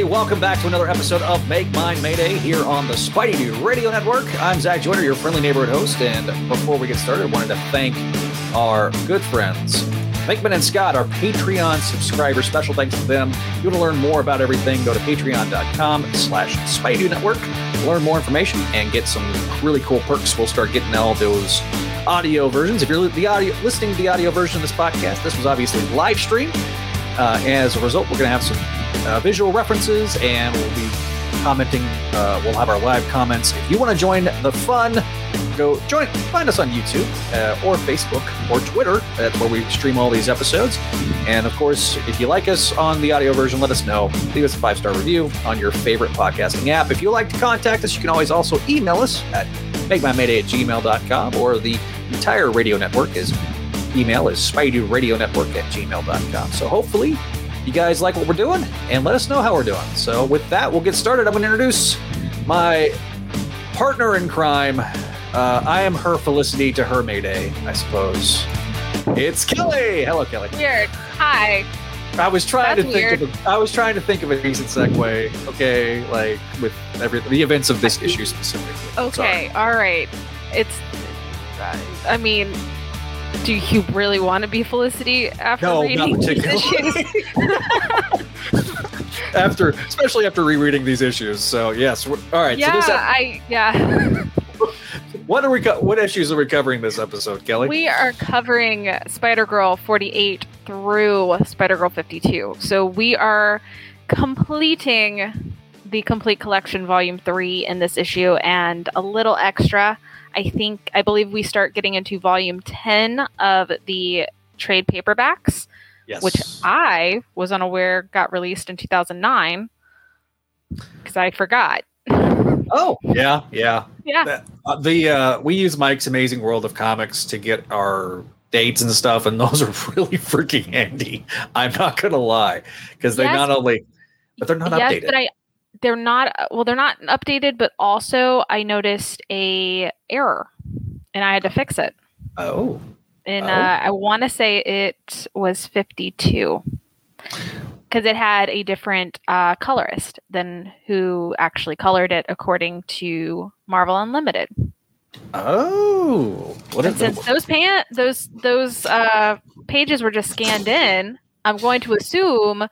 Everybody. Welcome back to another episode of Make Mine Mayday here on the Spidey Dude Radio Network. I'm Zach Joyner, your friendly neighborhood host. And before we get started, I wanted to thank our good friends, Minkman and Scott, our Patreon subscribers. Special thanks to them. If you want to learn more about everything, go to patreon.com slash Spidey Network. Learn more information and get some really cool perks. We'll start getting all those audio versions. If you're the audio listening to the audio version of this podcast, this was obviously live streamed. Uh, as a result, we're going to have some uh, visual references and we'll be commenting. Uh, we'll have our live comments. If you want to join the fun, go join. Find us on YouTube uh, or Facebook or Twitter. That's where we stream all these episodes. And of course, if you like us on the audio version, let us know. Leave us a five star review on your favorite podcasting app. If you'd like to contact us, you can always also email us at makemymayday at gmail.com or the entire radio network is email is spideyradionetwork at gmail.com. So hopefully you guys like what we're doing and let us know how we're doing. So with that, we'll get started. I'm going to introduce my partner in crime. Uh, I am her Felicity to her Mayday, I suppose. It's Kelly. Hello, Kelly. Weird. Hi. I was trying That's to think of a, I was trying to think of a decent segue. Okay, like with every the events of this issue specifically. Okay. All right. It's. I mean, do you really want to be Felicity after No, not reading these issues? after especially after rereading these issues. So yes, all right. yeah, So this, ep- I yeah. what are we? Co- what issues are we covering this episode, Kelly? we are covering Spider Girl 48 through Spider Girl 52. So we are completing the complete collection, Volume Three, in this issue, and a little extra. I think I believe we start getting into Volume 10 of the trade paperbacks. yes. which I was unaware got released in 2009 because I forgot. oh yeah, yeah. Yeah. That- uh, the uh, we use Mike's Amazing World of Comics to get our dates and stuff, and those are really freaking handy. I'm not gonna lie, because they Yes. not only, but they're not yes, updated. but I they're not well they're not updated but also I noticed a error and I had to fix it. oh, And Oh. uh, I want to say it was 52 because it had a different uh, colorist than who actually colored it according to Marvel Unlimited. oh. What and is since those pan those those uh, pages were just scanned in, I'm going to assume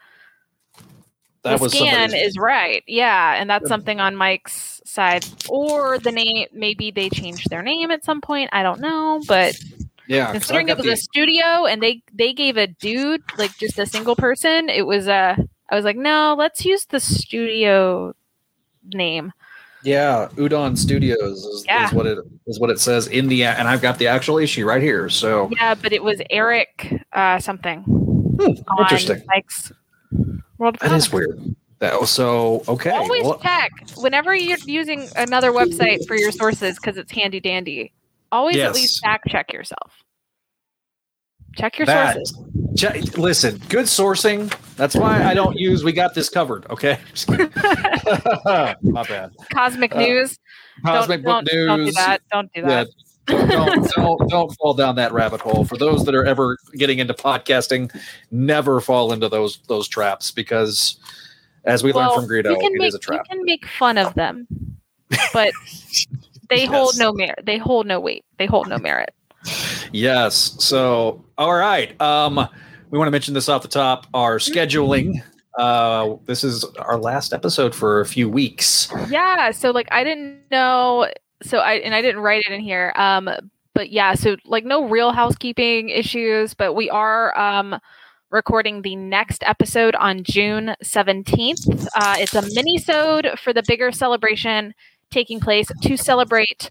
that the was scan is right. Yeah, and that's something on Mike's side, or the name. Maybe they changed their name at some point. I don't know, but yeah, considering it was the- a studio and they they gave a dude like just a single person, it was Uh, I was like, no, let's use the studio name. Yeah, Udon Studios is, Yeah. is what it is what it says in the and I've got the actual issue right here. So Yeah, but it was Eric uh, something. Hmm, interesting. Mike's World That is weird. That was so okay. Always well, check whenever you're using another website for your sources because it's handy dandy. Always at least fact check yourself. Check your That- sources. j- listen, good sourcing. That's why I don't use. We got this covered. Okay. My bad. Cosmic uh, news. Cosmic don't, book don't, news. Don't do that. Don't do Yeah, that. Don't, don't don't fall down that rabbit hole. For those that are ever getting into podcasting, never fall into those those traps because, as we learned from Greedo, it make is a trap. you can make fun of them, but they hold no merit. They hold no weight. They hold no merit. Yes. So, all right. Um, we want to mention this off the top. Our scheduling. Uh, this is our last episode for a few weeks. Yeah. So like I didn't know. So I and I didn't write it in here. Um, but yeah. So like no real housekeeping issues, but we are um recording the next episode on June seventeenth. Uh, it's a mini-sode for the bigger celebration taking place to celebrate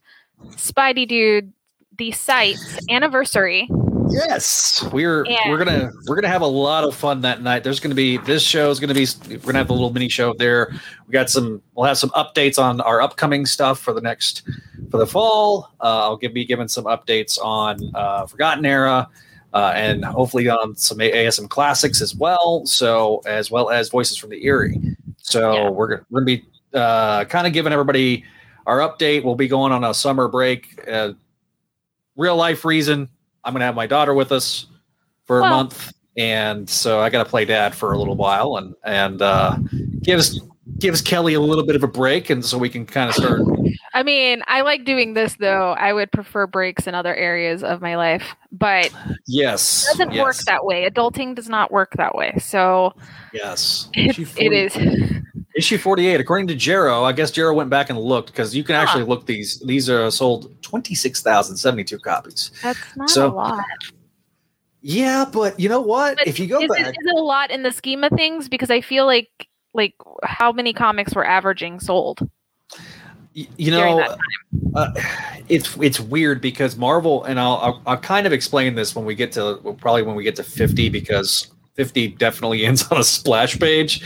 Spidey Dude the site's anniversary. Yes, we're Yeah. we're gonna we're gonna have a lot of fun that night. There's gonna be this show is gonna be we're gonna have a little mini show there. We got some we'll have some updates on our upcoming stuff for the next for the fall. Uh, I'll give, be giving some updates on uh, Forgotten Era. Uh, and hopefully on some ASM classics as well. So as well as voices from the Erie. So Yeah. we're gonna we're gonna be uh, kind of giving everybody our update. We'll be going on a summer break. Uh, real life reason. I'm gonna have my daughter with us for a month, and so I got to play dad for a little while, and and uh, gives gives Kelly a little bit of a break, and so we can kind of start. I mean, I like doing this though. I would prefer breaks in other areas of my life, but yes, it doesn't yes, work that way. Adulting does not work that way. So Yes, it, Issue it 40 is. Issue forty eight. According to Jero, I guess Jero went back and looked because you can Huh. actually look these. These are sold twenty six thousand seventy two copies. That's not So, a lot. Yeah, but you know what? But if you go is, back, it, is it a lot in the scheme of things? Because I feel like like how many comics were averaging sold? y- you know, uh, it's it's weird because Marvel, and I'll, I'll I'll kind of explain this when we get to well, probably when we get to fifty because fifty definitely ends on a splash page,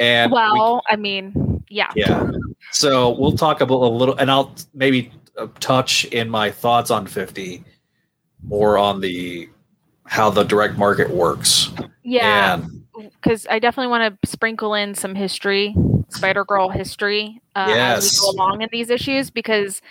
and we- well, I mean, yeah. yeah. So we'll talk about a little, and I'll maybe uh, touch in my thoughts on fifty more on the how the direct market works. Yeah, because I definitely want to sprinkle in some history, Spider Girl history, uh, as we go along in these issues. Because,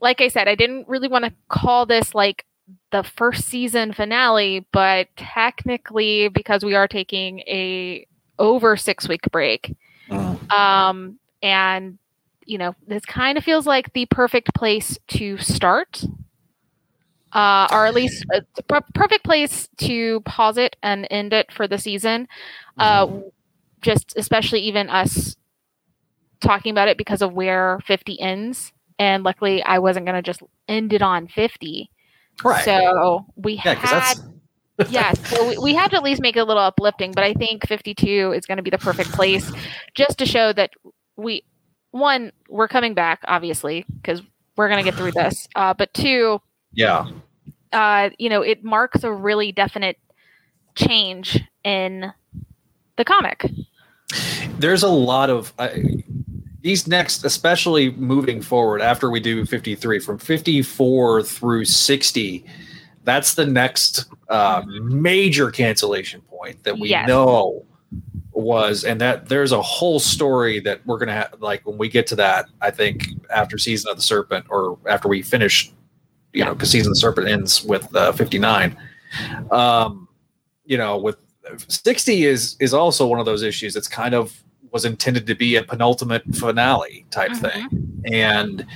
like I said, I didn't really want to call this like the first season finale, but technically, because we are taking a over six week break, Mm. um, and you know, this kind of feels like the perfect place to start. Uh, or at least a per- perfect place to pause it and end it for the season uh, just especially even us talking about it because of where 50 ends and luckily i wasn't going to just end it on 50 right. so we yeah, had yeah so we, we had to at least make it a little uplifting but i think 52 is going to be the perfect place just to show that we one we're coming back obviously because we're going to get through this uh, but two yeah. uh, you know, it marks a really definite change in the comic. there's a lot of uh, these next especially moving forward after we do 53 from 54 through 60 that's the next uh, major cancellation point that we Yes. know was and that there's a whole story that we're gonna have like when we get to that i think after season of the serpent or after we finish you Yeah. know because season of the serpent ends with uh, 59 um you know with 60 is is also one of those issues that's kind of was intended to be a penultimate finale type Mhm. thing and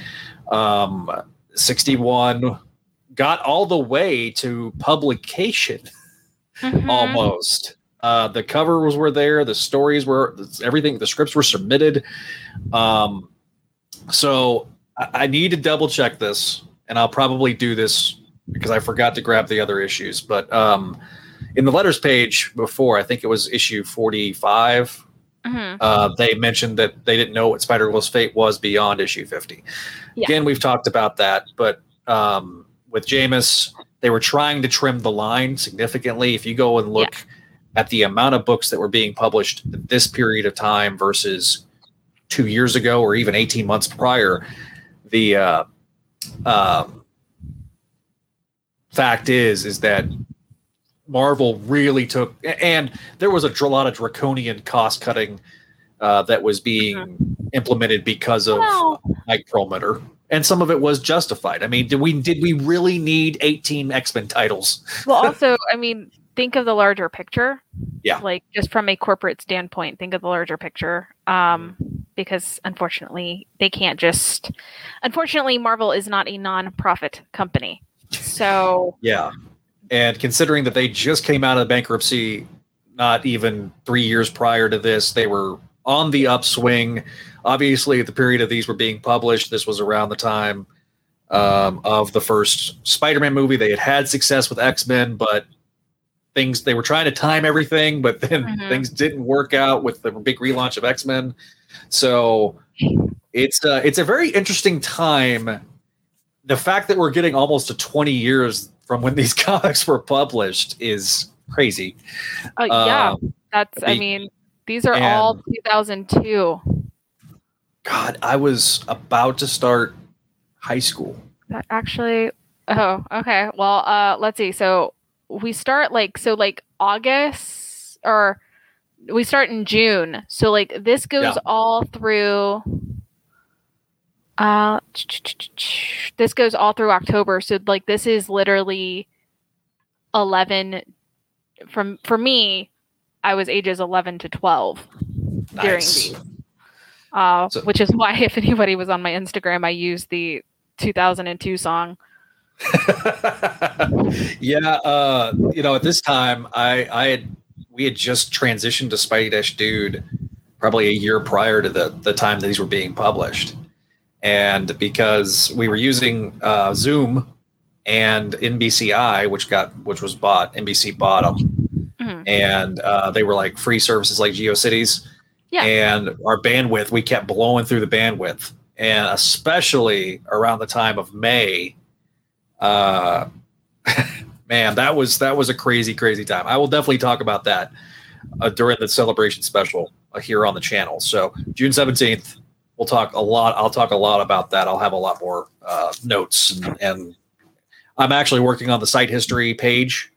um 61 got all the way to publication Mhm. almost uh the covers were there the stories were everything the scripts were submitted um so i, I need to double check this and i'll probably do this because i forgot to grab the other issues but um in the letters page before i think it was issue 45 Mhm. uh, they mentioned that they didn't know what Spider Girl's fate was beyond issue 50. Yeah. Again, we've talked about that, but um, with Jemas, they were trying to trim the line significantly. If you go and look at the amount of books that were being published at this period of time versus two years ago or even 18 months prior, the uh, um, fact is is that Marvel really took, and there was a dr- lot of draconian cost cutting uh, that was being implemented because of Well, Ike Perlmutter, and some of it was justified. I mean, did we did we really need eighteen X Men titles? well, also, I mean, think of the larger picture. Yeah. Like just from a corporate standpoint, think of the larger picture. Um, because unfortunately, they can't just. Unfortunately, Marvel is not a non-profit company, so Yeah, and considering that they just came out of bankruptcy, not even three years prior to this, they were on the upswing. Obviously, at the period of these were being published, this was around the time um, of the first Spider-Man movie. They had had success with X-Men, but things they were trying to time everything, but then Mhm. things didn't work out with the big relaunch of X-Men. So it's uh, it's a very interesting time. The fact that we're getting almost to 20 years from when these comics were published is crazy. uh, yeah, Um, that's. I mean, these are all 2002. God, I was about to start high school. That actually. Oh, okay. Well, uh, let's see. So we start like so like August or we start in June. So like this goes Yeah. all through. Uh, this goes all through October. So like this is literally eleven. From for me, I was ages eleven to twelve. during these. Uh, So- which is why, if anybody was on my Instagram, I used the 2002 song. yeah, uh, you know, at this time, I, I had, we had just transitioned to Spidey Dash Dude probably a year prior to the the time that these were being published, and because we were using uh, Xoom and NBCI, which got which was bought, NBC bought them, Mhm. and uh, they were like free services like GeoCities. Yeah. And our bandwidth, we kept blowing through the bandwidth, and especially around the time of May, uh, man, that was that was a crazy, crazy time. I will definitely talk about that uh, during the celebration special uh, here on the channel. So June seventeenth, we'll talk a lot. I'll talk a lot about that. I'll have a lot more uh, notes, and, and I'm actually working on the site history page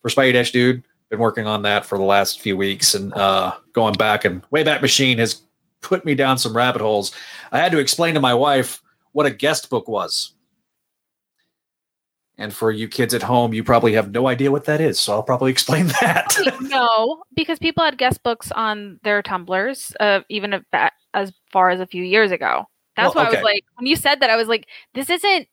for Spidey Dash Dude. Been working on that for the last few weeks, and uh, going back and Wayback Machine has put me down some rabbit holes. I had to explain to my wife what a guest book was. And for you kids at home, you probably have no idea what that is. So I'll probably explain that. no, because people had guest books on their Tumblrs, uh, even as far as a few years ago. That's Well, why I was like, when you said that, I was like, this isn't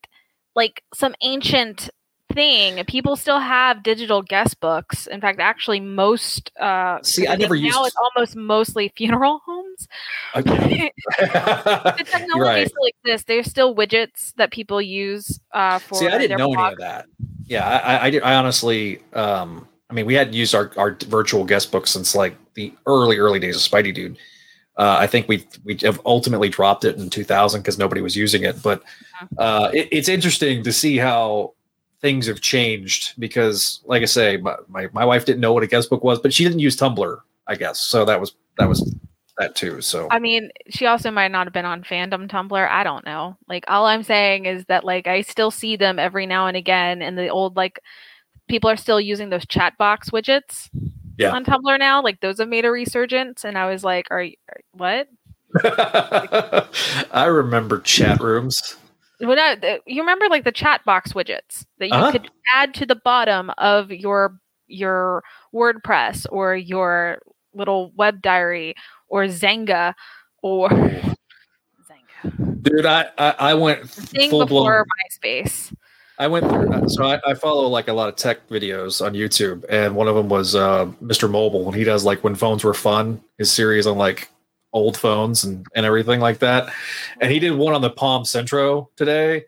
like some ancient thing. People still have digital guest books. In fact, actually, most. Uh, See, I never now used- it's almost mostly funeral homes. Okay. the technology right. still exists. There's still widgets that people use uh, for. See, I didn't know any of that. Yeah, I, I, I, did- I honestly, um, I mean, we hadn't used our, our virtual guest book since like the early, early days of Spidey Dude. Uh, I think we we have ultimately dropped it in 2000 because nobody was using it. But uh, it, it's interesting to see how things have changed because, like I say, my, my, my wife didn't know what a guest book was, but she didn't use Tumblr, I guess. So that was that was that too. So I mean, she also might not have been on fandom Tumblr. I don't know. Like all I'm saying is that like I still see them every now and again and the old like people are still using those chat box widgets Yeah. on Tumblr now. Like those have made a resurgence and I was like, are you are- what? I remember chat rooms. You remember like the chat box widgets that you Uh-huh. could add to the bottom of your your WordPress or your little web diary or Xanga or Xanga. Dude, I I, I went Thing full blown. before MySpace. I went through. uh, So I, I follow like a lot of tech videos on YouTube, and one of them was uh, Mr. Mobile, and he does like when phones were fun. His series on like old phones and and everything like that. And he did one on the Palm Centro today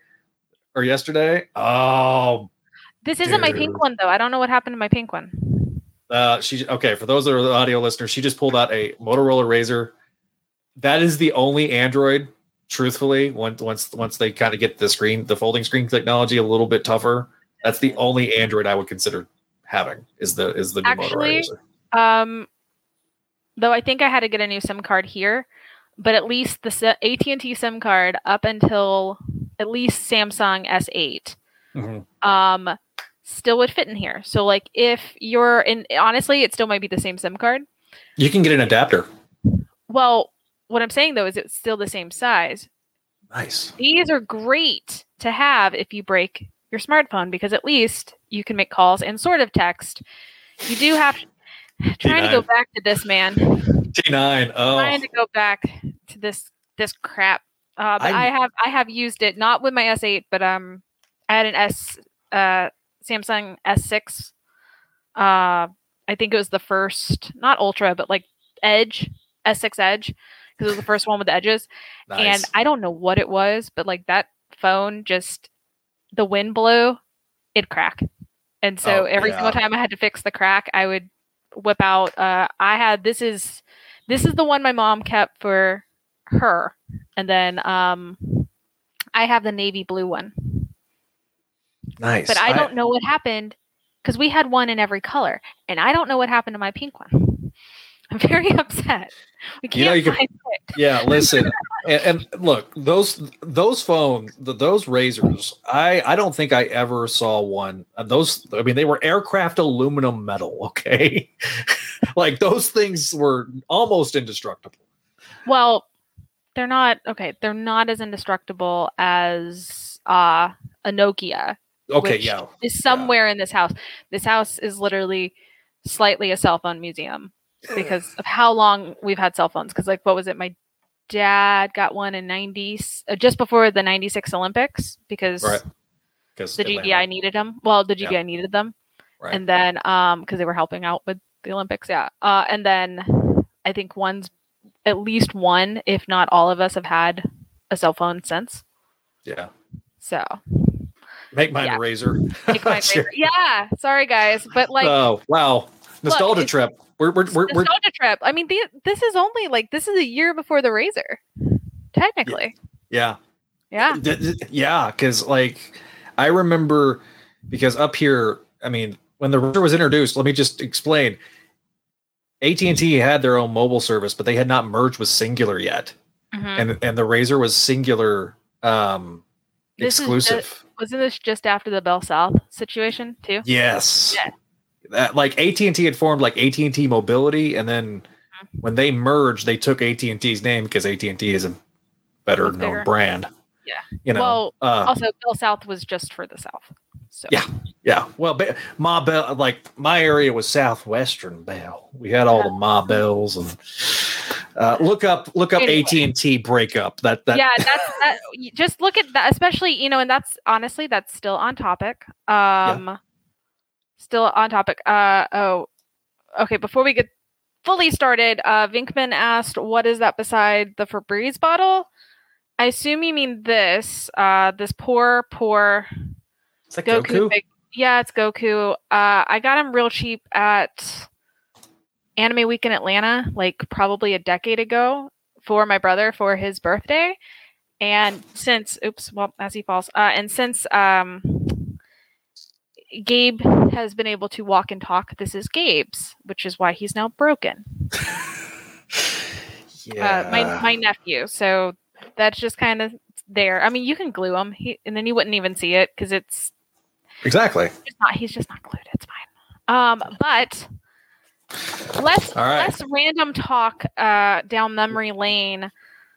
or yesterday. Oh, This isn't my pink one though. I don't know what happened to my pink one. uh, she okay. For those that are the audio listeners, she just pulled out a Motorola Razor. That is the only Android. Truthfully, once once once they kind of get the screen, the folding screen technology a little bit tougher, that's the only Android I would consider having is the is the new Motorola Actually, Razor. Um, though I think I had to get a new SIM card here, but at least the AT&T SIM card up until at least Samsung S8 Mhm. um still would fit in here. So like if you're in honestly, it still might be the same SIM card. You can get an adapter. Well, what I'm saying though is it's still the same size. Nice. These are great to have if you break your smartphone because at least you can make calls and sort of text. You do have trying to go back to this man. T9. Oh, Trying to go back to this this crap. Uh, but I, I- have I have used it not with my S8, but um, I had an S uh Samsung S6. Uh, I think it was the first, not Ultra, but like Edge S6 Edge because it was the first one with the edges. nice. And I don't know what it was, but like that phone just the wind blew, it'd crack. And so Oh, every yeah. single time I had to fix the crack, I would whip out uh I had this is this is the one my mom kept for her. And then um I have the navy blue one. nice. But I don't know what happened because we had one in every color. And I don't know what happened to my pink one. I'm very upset. We can't You know, you it. Yeah, listen, and, and look those those phones, th those razors. I I don't think I ever saw one. uh, Those I mean, they were aircraft aluminum metal. Okay, like those things were almost indestructible. Well, they're not okay. They're not as indestructible as uh, a Nokia. Okay, yeah, Is somewhere in this house. This house is literally slightly a cell phone museum. because of how long we've had cell phones. Because like, what was it? My dad got one in ninety uh, just before the ninety six Olympics because Right. the Because GBI needed them. Well, the GBI needed them, Right. and then um because they were helping out with the Olympics, yeah. Uh, and then I think one's at least one, if not all of us, have had a cell phone since. yeah. So Make mine Yeah. a razor. take my Sure. razor. yeah, sorry guys, but like oh wow, nostalgia it's- trip. We're we're we're, nostalgia trip. I mean, the, this is only like this is a year before the razor, technically. yeah Yeah. Yeah because like I remember because up here, I mean, when the router was introduced, let me just explain. AT and T had their own mobile service, but they had not merged with Cingular yet, Mhm. and and the Razor was Cingular um, This exclusive. Wasn't this just after the Bell South situation too? Yes. Yeah. That like AT and T had formed like AT and T Mobility, and then Mm-hmm. when they merged, they took AT and T's name because AT and T is a better It's known bigger. brand. Yeah. You know. Well, uh, Also, Bell South was just for the South. So Yeah. yeah. Well, Ma Bell, like my area was Southwestern Bell. We had all the Ma Bells and uh, look up look up. AT and T breakup. That that yeah, that's that. Just look at that, especially you know, and that's honestly that's still on topic. Um, still on topic. Uh oh, okay. Before we get fully started, uh, Vinkman asked, "What is that beside the Febreze bottle?" I assume you mean this. Uh, this poor, poor Is that Goku. Goku? Yeah, it's Goku. Uh, I got him real cheap at Anime Weekend Atlanta, like probably a decade ago, for my brother for his birthday. And since, oops, well, as he falls, uh, and since um, Gabe has been able to walk and talk, this is Gabe's, which is why he's now broken. Yeah. Uh, my my nephew. So that's just kind of there. I mean, you can glue him, he, and then you wouldn't even see it because it's exactly. just not he's just not glued it's fine um but All right. let's random talk uh down memory lane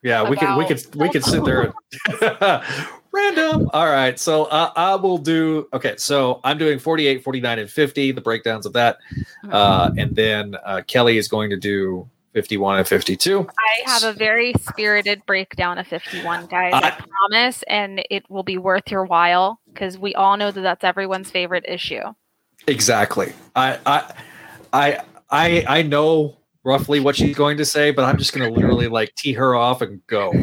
Yeah, we could we could we could sit there random. All right. So uh, I will do okay, so I'm doing 48, 49 and 50, the breakdowns of that. Uh and then uh Kelly is going to do 51 and 52. i have a very spirited breakdown of 51 guys i, I- promise and it will be worth your while because we all know that that's everyone's favorite issue Exactly. I I I I I know roughly what she's going to say, but I'm just going to literally like tee her off and go.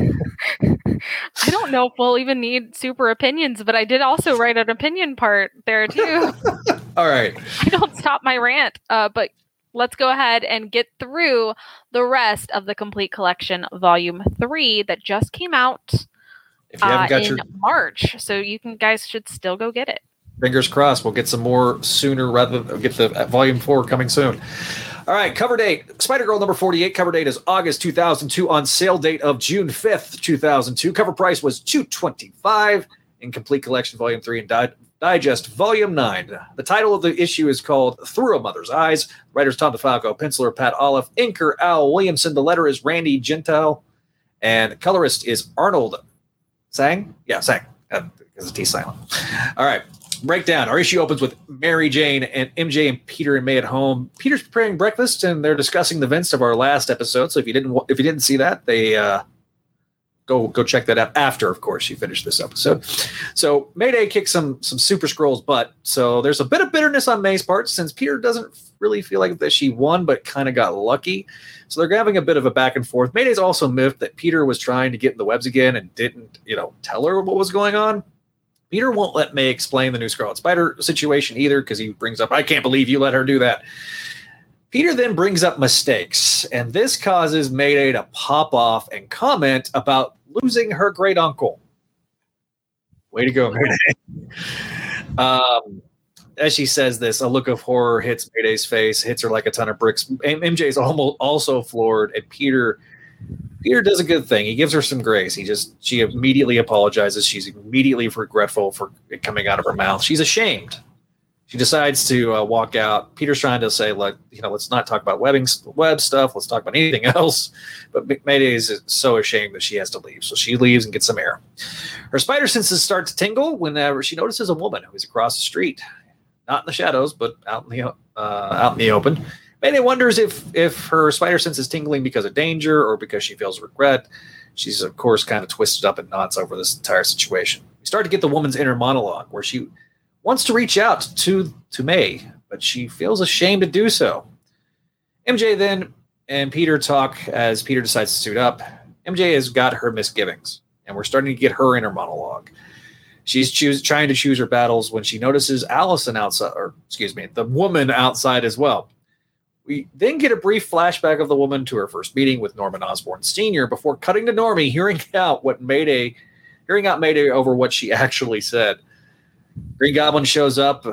i don't know if we'll even need super opinions but i did also write an opinion part there too All right. I don't stop my rant. Uh, but let's go ahead and get through the rest of the complete collection, volume three, that just came out If you haven't uh, got in your March. So you can guys should still go get it. fingers crossed, we'll get some more sooner rather than get the uh, volume 4 coming soon. All right, cover date Spider Girl number 48. Cover date is August 2002 on sale date of June 5th, 2002. Cover price was 225 in complete collection volume 3 and di- digest volume 9. The title of the issue is called Through a Mother's Eyes. Writers Tom DeFalco, penciler Pat Olliffe, inker Al Williamson. The letter is Randy Gentile, and colorist is Arnold Sang. Yeah, Sang. Uh, Because the T silent. All right breakdown. Our issue opens with Mary Jane and MJ and Peter and May at home. Peter's preparing breakfast and they're discussing the events of our last episode. So if you didn't if you didn't see that, they uh, go go check that out after, of course, you finish this episode. So Mayday kicks some some Super Scrolls butt. So there's a bit of bitterness on May's part since Peter doesn't really feel like that she won, but kind of got lucky. So they're having a bit of a back and forth. Mayday's also miffed that Peter was trying to get in the webs again and didn't, you know, tell her what was going on. Peter won't let May explain the new Scarlet Spider situation either because he brings up, I can't believe you let her do that. Peter then brings up mistakes, and this causes Mayday to pop off and comment about losing her great uncle. Way to go, Mayday. um, as she says this, a look of horror hits Mayday's face, hits her like a ton of bricks. MJ's almost also floored, and Peter Peter does a good thing. He gives her some grace. He just she immediately apologizes. She's immediately regretful for it coming out of her mouth. She's ashamed. She decides to uh, walk out. Peter's trying to say, like, you know, let's not talk about webbing web stuff. Let's talk about anything else. But Mayday is so ashamed that she has to leave. So she leaves and gets some air. Her spider senses start to tingle whenever she notices a woman who is across the street, not in the shadows, but out in the uh, out in the open. Mayday wonders if if her spider sense is tingling because of danger or because she feels regret. She's of course kind of twisted up in knots over this entire situation. We start to get the woman's inner monologue where she wants to reach out to to May, but she feels ashamed to do so. MJ then and Peter talk as Peter decides to suit up. MJ has got her misgivings, and we're starting to get her inner monologue. She's trying to choose her battles when she notices Allison outside, or excuse me, the woman outside as well. We then get a brief flashback of the woman to her first meeting with Norman Osborn Sr. before cutting to Normie, hearing out what Mayday, hearing out Mayday over what she actually said. Green Goblin shows up,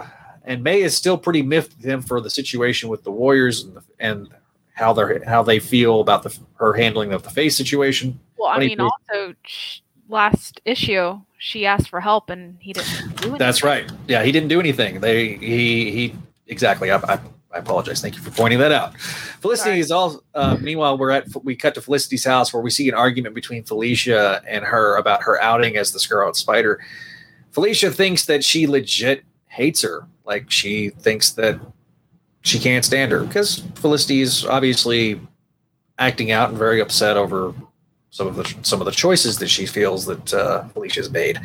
and May is still pretty miffed with him for the situation with the Warriors and, the, and how they how they feel about the her handling of the face situation. Well, I mean, also last issue she asked for help and he didn't do anything. That's right. Yeah, he didn't do anything. They he he exactly. I, I, I apologize. Thank you for pointing that out. Felicity Sorry. is all. Uh, meanwhile, we're at we cut to Felicity's house where we see an argument between Felicia and her about her outing as the Scarlet Spider. Felicia thinks that she legit hates her. Like she thinks that she can't stand her because Felicity is obviously acting out and very upset over some of the some of the choices that she feels that uh, Felicia's made.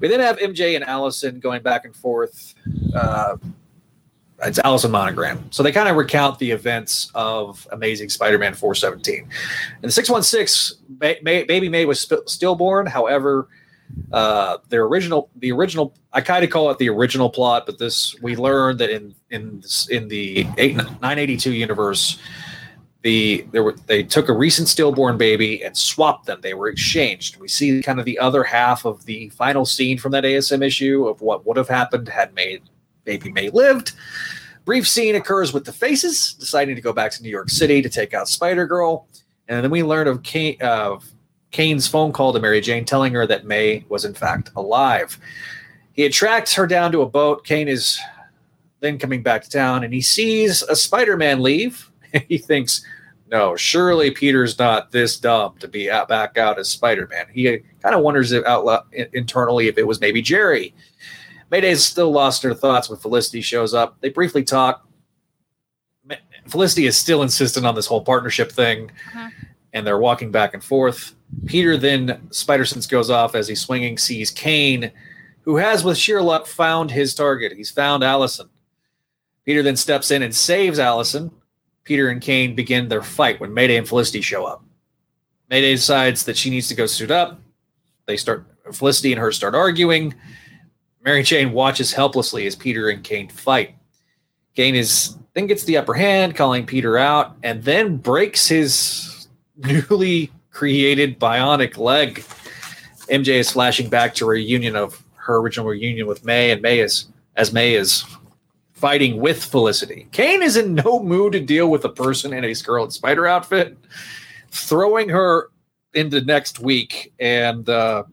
We then have MJ and Allison going back and forth. Uh, it's Allison Mongrain. So they kind of recount the events of Amazing Spider-Man 417. In the 616, Baby May was sp- stillborn. However, uh, their original, the original, I kind of call it the original plot, but this we learned that in in in the eight, 982 universe, the there were they took a recent stillborn baby and swapped them. They were exchanged. We see kind of the other half of the final scene from that ASM issue of what would have happened had made baby May lived. Brief scene occurs with the faces deciding to go back to New York City to take out Spider Girl, and then we learn of Kane, Kane's phone call to Mary Jane telling her that May was in fact alive. He attracts her down to a boat. Kane is then coming back to town, and he sees a Spider-Man leave. he thinks, no, surely Peter's not this dumb to be out, back out as Spider Man. He uh, kind of wonders if out internally if it was maybe Jerry. Mayday's still lost in her thoughts when Felicity shows up. They briefly talk. Felicity is still insistent on this whole partnership thing, uh-huh. and they're walking back and forth. Peter then Spider Sense goes off as he's swinging, sees Kane, who has, with sheer luck, found his target. He's found Allison. Peter then steps in and saves Allison, Peter and Kane begin their fight when Mayday and Felicity show up. Mayday decides that she needs to go suit up. They start Felicity and her start arguing. Mary Jane watches helplessly as Peter and Kane fight. Kane is then gets the upper hand, calling Peter out, and then breaks his newly created bionic leg. MJ is flashing back to reunion of her original reunion with May, and May is as May is fighting with Felicity. Kane is in no mood to deal with a person in a Scarlet Spider outfit, throwing her into next week and uh,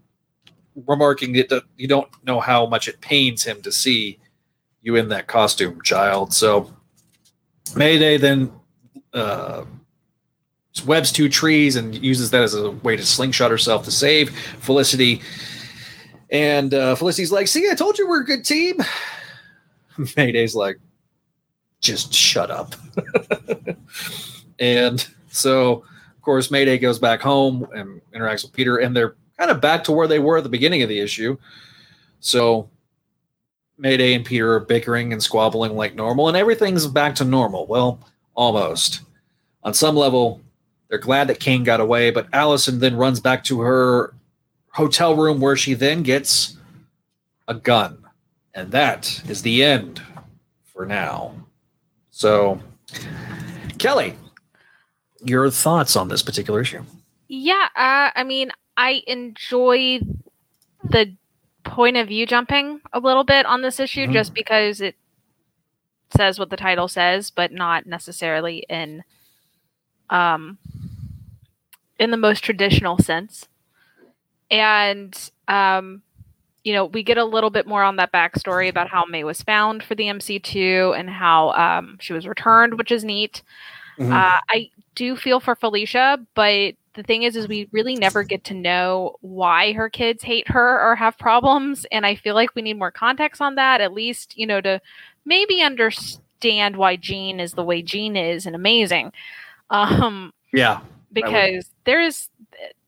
remarking that you don't know how much it pains him to see you in that costume, child. So Mayday then uh, webs two trees and uses that as a way to slingshot herself to save Felicity. And uh, Felicity's like, "See, I told you we're a good team." Mayday's like, just shut up. and so, of course, Mayday goes back home and interacts with Peter, and they're kind of back to where they were at the beginning of the issue. So, Mayday and Peter are bickering and squabbling like normal, and everything's back to normal. Well, almost. On some level, they're glad that Kane got away, but Allison then runs back to her hotel room where she then gets a gun. And that is the end for now. So, Kelly, your thoughts on this particular issue? Yeah, uh, I mean, I enjoy the point of view jumping a little bit on this issue mm-hmm. just because it says what the title says, but not necessarily in um in the most traditional sense. And um you know, we get a little bit more on that backstory about how May was found for the MC2 and how um, she was returned, which is neat. Mm-hmm. Uh, I do feel for Felicia, but the thing is, is we really never get to know why her kids hate her or have problems, and I feel like we need more context on that, at least, you know, to maybe understand why Gene is the way Gene is and amazing. Um, yeah, because there's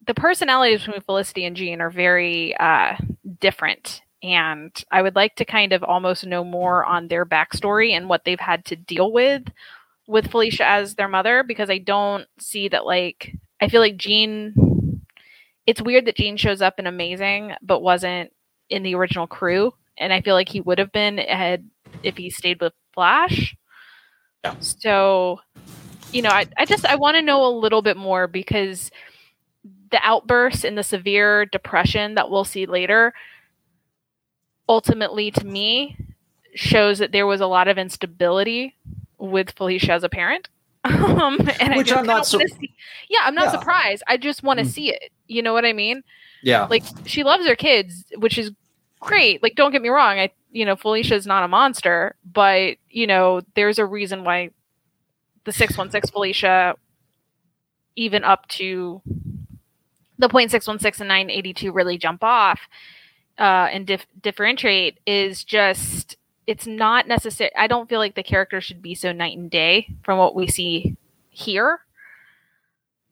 the personalities between Felicity and Gene are very uh, different. And I would like to kind of almost know more on their backstory and what they've had to deal with with Felicia as their mother because I don't see that, like, I feel like Gene, it's weird that Gene shows up in Amazing but wasn't in the original crew. And I feel like he would have been had if he stayed with Flash. Yeah. So, you know, I, I just, I want to know a little bit more because the outbursts and the severe depression that we'll see later ultimately to me shows that there was a lot of instability with Felicia as a parent. um, and Which I I'm not su- see, yeah, I'm not Yeah. surprised. I just want to Mm. see it. You know what I mean? yeah, Like she loves her kids, which is great. Like don't get me wrong, I you know Felicia's not a monster, but you know there's a reason why the 616 Felicia even up to the point 616 and 982 really jump off uh, and dif- differentiate is just it's not necessary i don't feel like the character should be so night and day from what we see here.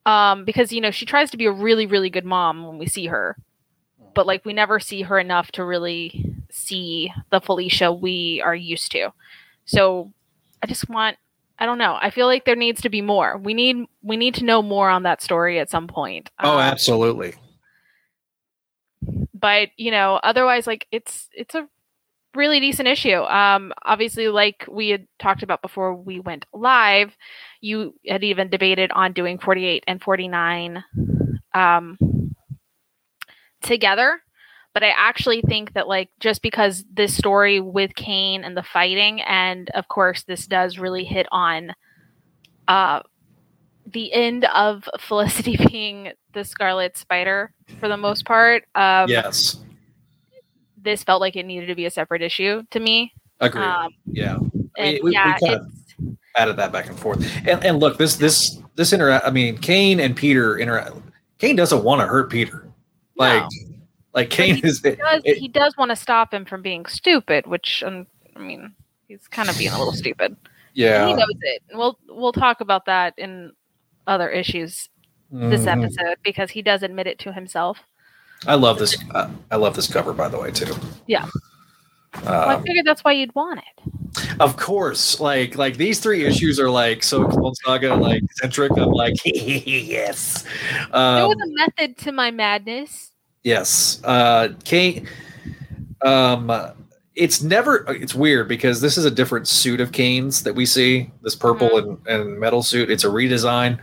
Um because you know she tries to be a really really good mom when we see her. But like we never see her enough to really see the felicia we are used to. So i just want i don't know. I feel like there needs to be more. We need we need to know more on that story at some point. Oh, Um, absolutely. but you know otherwise like it's it's a really decent issue. Um obviously like we had talked about before we went live you had even debated on doing 48 and 49 um together. But i actually think that like just because this story with kane and the fighting and of course this does really hit on uh the end of felicity being the scarlet spider for the most part um yes, this felt like it needed to be a separate issue to me. agreed. Um, yeah, and we- we yeah, kind of- added that back and forth. And, and look, this this this interact. I mean, Kane and Peter interact. Kane doesn't want to hurt Peter. Like, No. like Kane he is. does, it- he does want to stop him from being stupid, which um, I mean, he's kind of being a little stupid. And he yeah. knows it. And we'll we'll talk about that in other issues this Mhm. episode because he does admit it to himself. I love this. Uh, I love this cover, by the way, too. Yeah. Well, I Um, figured that's why you'd want it. of course, like like these three issues are like so Clone Saga like centric. I'm like yes, there um, was a method to my madness. yes. Uh, Kane. Um, it's never. It's weird because this is a different suit of Kane's that we see. This purple and, and metal suit. It's a redesign.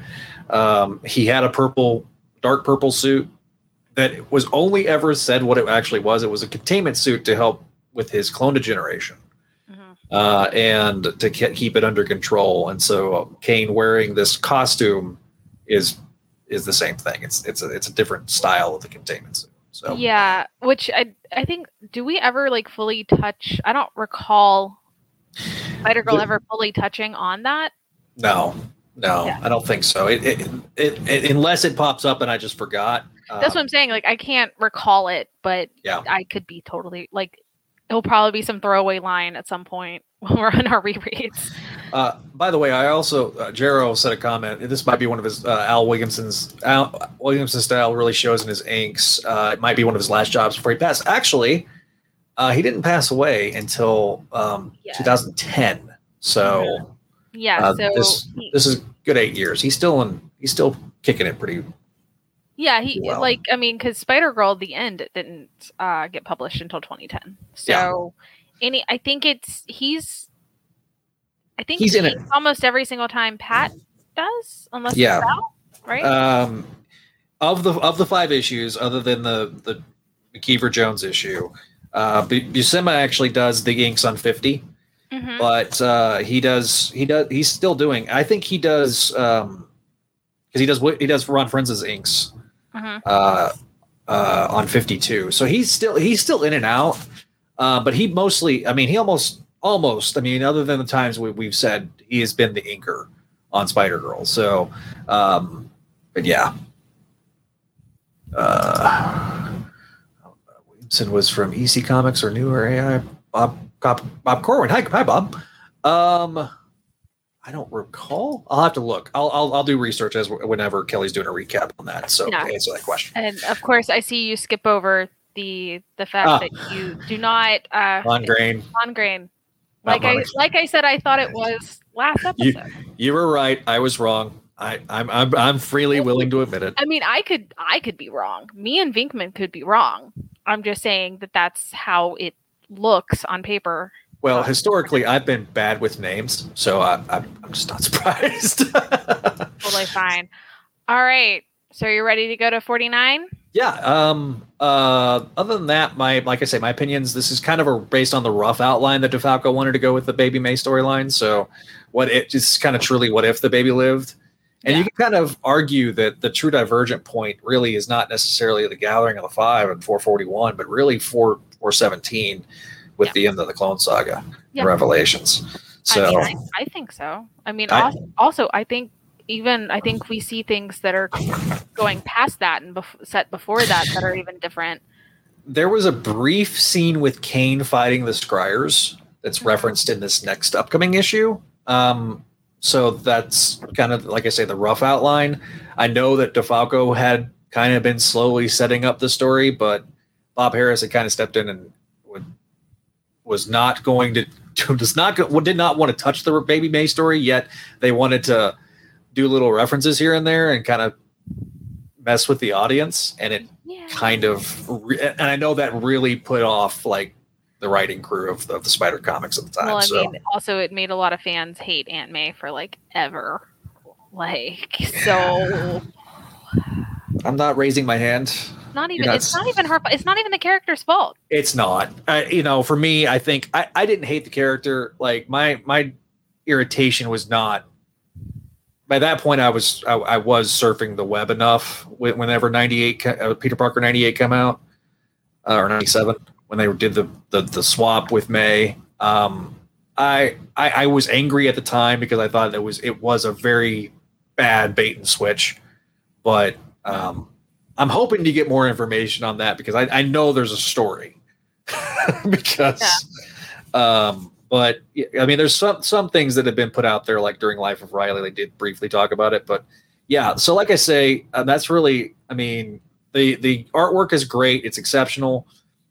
Um, he had a purple, dark purple suit that was only ever said what it actually was. It was a containment suit to help with his clone degeneration. Mhm. uh, and to ke- keep it under control. And so uh, Kane wearing this costume is is the same thing. It's it's a it's a different style of the containment suit. So Yeah, which I I think do we ever like fully touch? I don't recall Spider Girl ever fully touching on that. no, no, Yeah. I don't think so. It, it, it, it unless it pops up and I just forgot. That's what Um, I'm saying. Like I can't recall it, but Yeah. I could be totally like it'll probably be some throwaway line at some point when we're on our rereads. Uh, by the way, I also uh, Jero said a comment. This might be one of his uh, Al Williamson's Al Williamson style really shows in his inks. Uh, it might be one of his last jobs before he passed. Actually, uh, he didn't pass away until um, Yeah. 2010. So Yeah, uh, so this he- this is good eight years. He's still in. He's still kicking it pretty. Yeah, he well. like I mean cuz Spider Girl the end it didn't uh get published until 2010. So Yeah. any I think it's he's I think He's in it. almost every single time Pat does unless Yeah. Sal, right? Um, of the of the five issues, other than the the McKeever Jones issue, uh, Bu- Buscema actually does the inks on 50. Mhm. but uh, he does he does he's still doing i think he does um because he does he does ron Frenz' inks Mhm. uh uh on 52 so he's still he's still in and out. Uh but he mostly i mean he almost almost i mean other than the times we, we've said he has been the inker on spider girl. So um but yeah. Uh williamson was from ec comics or newer ai bob bob, bob corwin. Hi, hi bob. Um, I don't recall. I'll have to look. I'll I'll, I'll do research as whenever Kelly's doing a recap on that. So Yeah. to answer that question. And of course, I see you skip over the the fact Ah. that you do not uh, On grain. on grain. Like I like I said, I thought it was last You- episode. You were right. I was wrong. I, I'm I'm I'm freely willing to admit it. I mean, I could I could be wrong. Me and Vinkman could be wrong. I'm just saying that that's how it looks on paper. Well, historically, I've been bad with names, so I, I'm I'm just not surprised. Totally fine. All right. So you're ready to go to 49? yeah. Um. Uh. Other than that, my like I say, my opinions. This is kind of a based on the rough outline that DeFalco wanted to go with the Baby May storyline. So, what it is kind of truly, what if the baby lived? And you can kind of argue that the true divergent point really is not necessarily the gathering of the five and 441, but really 4 417 with Yeah. the end of the Clone Saga, Yeah. Revelations. So. I mean, I, I think so. I mean, I- also, also, I think even I think we see things that are going past that and bef- set before that that are even different. there was a brief scene with Kaine fighting the Scriers that's Mhm. referenced in this next upcoming issue. Um, so that's kind of like I say, the rough outline. I know that DeFalco had kind of been slowly setting up the story, but Bob Harras had kind of stepped in and was not going to does not go, did not want to touch the Baby May story yet. They wanted to do little references here and there and kind of mess with the audience, and it Yeah. kind of re- and i know that really put off like the writing crew of, of the spider comics at the time Well, I so mean, also it made a lot of fans hate Aunt May for like ever. Like so, i'm not raising my hand not even You're it's not- not even her. It's not even the character's fault. it's not I, you know for me i think I, I didn't hate the character like my my irritation was not by that point i was i, I was surfing the web enough whenever 98 uh, peter parker 98 came out uh, or 97 when they did the the, the swap with may um I, I i was angry at the time because i thought it was it was a very bad bait and switch but um i'm hoping to get more information on that because i, I know there's a story. Because um but i mean there's some some things that have been put out there like during life of riley they did briefly talk about it but yeah so like i say uh, that's really i mean the the artwork is great. It's exceptional.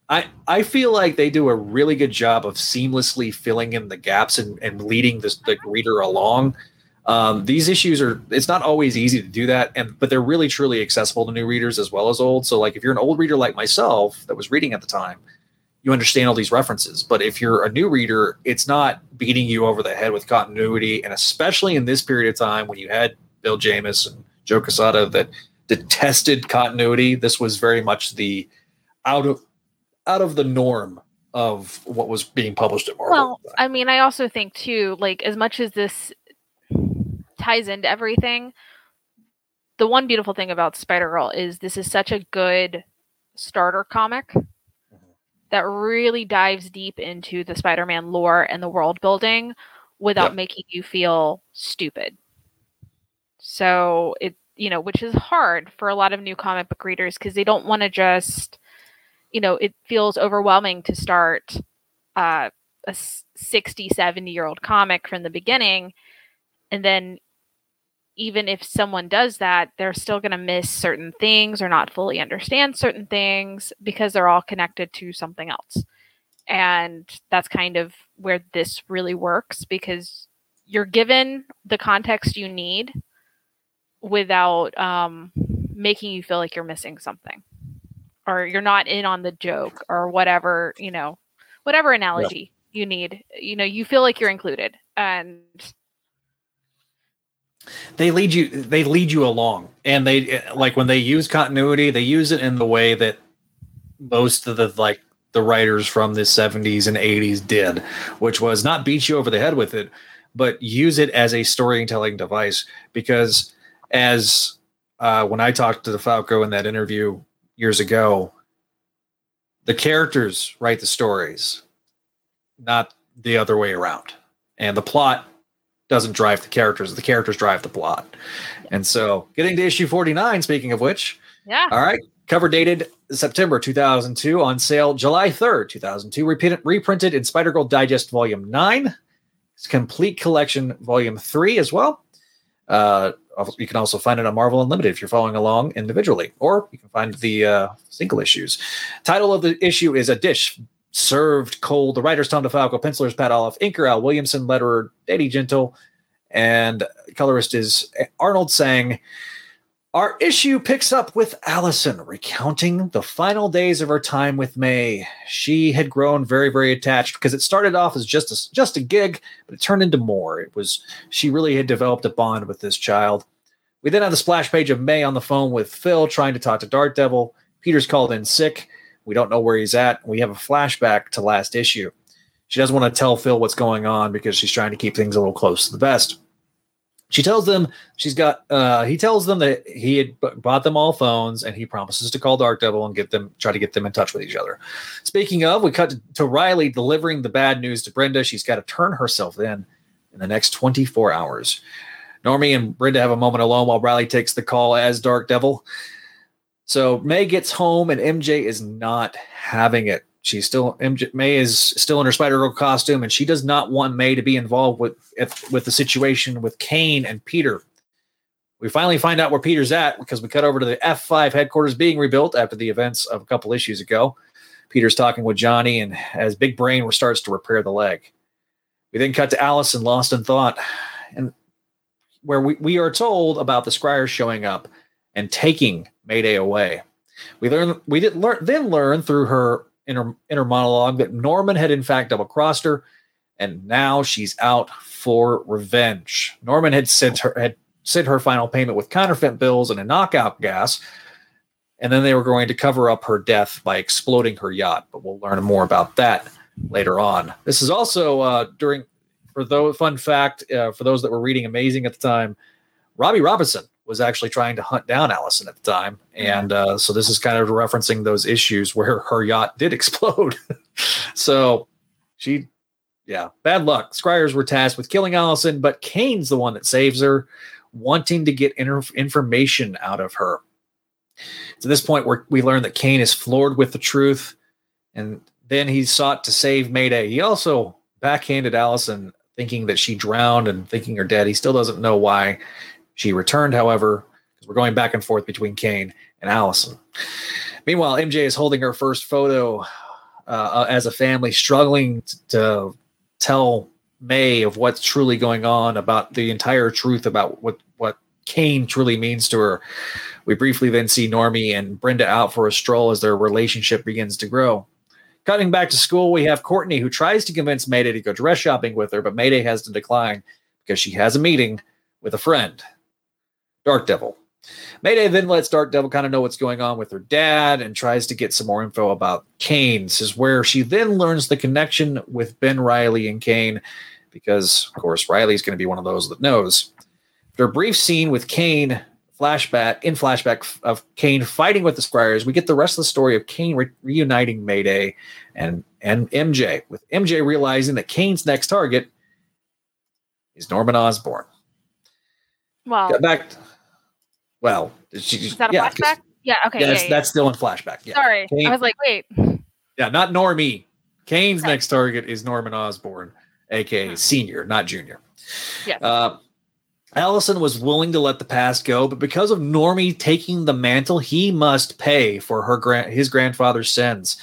I i feel like they do a really good job of seamlessly filling in the gaps and, and leading this the reader along um, these issues are it's not always easy to do that and but they're really truly accessible to new readers as well as old so like if you're an old reader like myself that was reading at the time you understand all these references. But if you're a new reader, it's not beating you over the head with continuity. And especially in this period of time when you had Bill Jemas and Joe Quesada that detested continuity, this was very much the out of out of the norm of what was being published at Marvel. Well, I mean, I also think too, like as much as this ties into everything, the one beautiful thing about Spider Girl is this is such a good starter comic that really dives deep into the Spider-Man lore and the world building without Yep. making you feel stupid. So it, you know, which is hard for a lot of new comic book readers because they don't want to just, you know, it feels overwhelming to start uh, a s- 60, 70 year old comic from the beginning. And then even if someone does that, they're still going to miss certain things or not fully understand certain things because they're all connected to something else. And that's kind of where this really works because you're given the context you need without um, making you feel like you're missing something or you're not in on the joke or whatever, you know, whatever analogy you need. You know, you feel like you're included. And they lead you they lead you along. And they like when they use continuity they use it in the way that most of the like the writers from the 70s and 80s did which was not beat you over the head with it but use it as a storytelling device. Because as uh, when i talked to DeFalco in that interview years ago the characters write the stories not the other way around. And the plot doesn't drive the characters. The characters drive the plot. And so, getting to issue 49, speaking of which, yeah, all right, cover dated September 2002, on sale July 3rd, 2002, repeated, reprinted in Spider Girl Digest Volume 9. it's complete collection, volume three, as well. Uh, you can also find it on Marvel Unlimited if you're following along individually, or you can find the uh, single issues. Title of the issue is A Dish Served Cold. The writers Tom DeFalco, pencilers Pat Olliffe, inker Al Williamson, letterer Eddie Gentle, and colorist is Arnold Sang. Our issue picks up with Allison recounting the final days of her time with May. She had grown very, very attached because it started off as just a, just a gig, but it turned into more. It was she really had developed a bond with this child. We then have the splash page of May on the phone with Phil trying to talk to Dark Devil. Peter's called in sick. We don't know where he's at. We have a flashback to last issue. She doesn't want to tell Phil what's going on because she's trying to keep things a little close to the vest. She tells them she's got. Uh, he tells them that he had bought them all phones, and he promises to call Dark Devil and get them try to get them in touch with each other. Speaking of, we cut to, to Riley delivering the bad news to Brenda. She's got to turn herself in in the next 24 hours. Normie and Brenda have a moment alone while Riley takes the call as Dark Devil. So May gets home and MJ is not having it. She's still MJ, May is still in her Spider Girl costume, and she does not want May to be involved with with the situation with Kaine and Peter. We finally find out where Peter's at because we cut over to the F5 headquarters being rebuilt after the events of a couple issues ago. Peter's talking with Johnny, and as Big Brain starts to repair the leg. We then cut to Allison, lost in thought, and where we, we are told about the Scriers showing up and taking Mayday away. We learn we did learn then learn through her inner inner monologue that Norman had in fact double crossed her, and now she's out for revenge. Norman had sent her had sent her final payment with counterfeit bills and a knockout gas, and then they were going to cover up her death by exploding her yacht. But we'll learn more about that later on. This is also uh, during for those fun fact uh, for those that were reading Amazing at the time. Robbie Robertson was actually trying to hunt down Allison at the time. And uh, so this is kind of referencing those issues where her yacht did explode. so she, yeah, bad luck. Scriers were tasked with killing Allison, but Kaine's the one that saves her, wanting to get inter- information out of her. To this point, where we learn that Kaine is floored with the truth, and then he sought to save Mayday. He also backhanded Allison, thinking that she drowned and thinking her dead. He still doesn't know why she returned, however, because we're going back and forth between Kaine and Allison. Meanwhile, MJ is holding her first photo uh, as a family, struggling to tell May of what's truly going on about the entire truth about what what Kaine truly means to her. We briefly then see Normie and Brenda out for a stroll as their relationship begins to grow. Cutting back to school, we have Courtney who tries to convince Mayday to go dress shopping with her, but Mayday has to decline because she has a meeting with a friend. Dark Devil. Mayday then lets Dark Devil kind of know what's going on with her dad and tries to get some more info about Kaine. This is where she then learns the connection with Ben Riley and Kaine, because, of course, Riley's going to be one of those that knows. After a brief scene with Kaine flashback in flashback of Kaine fighting with the Scriers, we get the rest of the story of Kaine re- reuniting Mayday and and MJ, with MJ realizing that Kaine's next target is Norman Osborn. Well, Got back. Well, she, is that a yeah, flashback? Yeah. Okay. Yeah, yeah, that's, yeah. that's still in flashback. Yeah. Sorry, Kaine, I was like, wait. Yeah, not Normie. Kaine's okay. next target is Norman Osborn, aka senior, not junior. Yeah. Uh, Allison was willing to let the past go, but because of Normie taking the mantle, he must pay for her grand his grandfather's sins.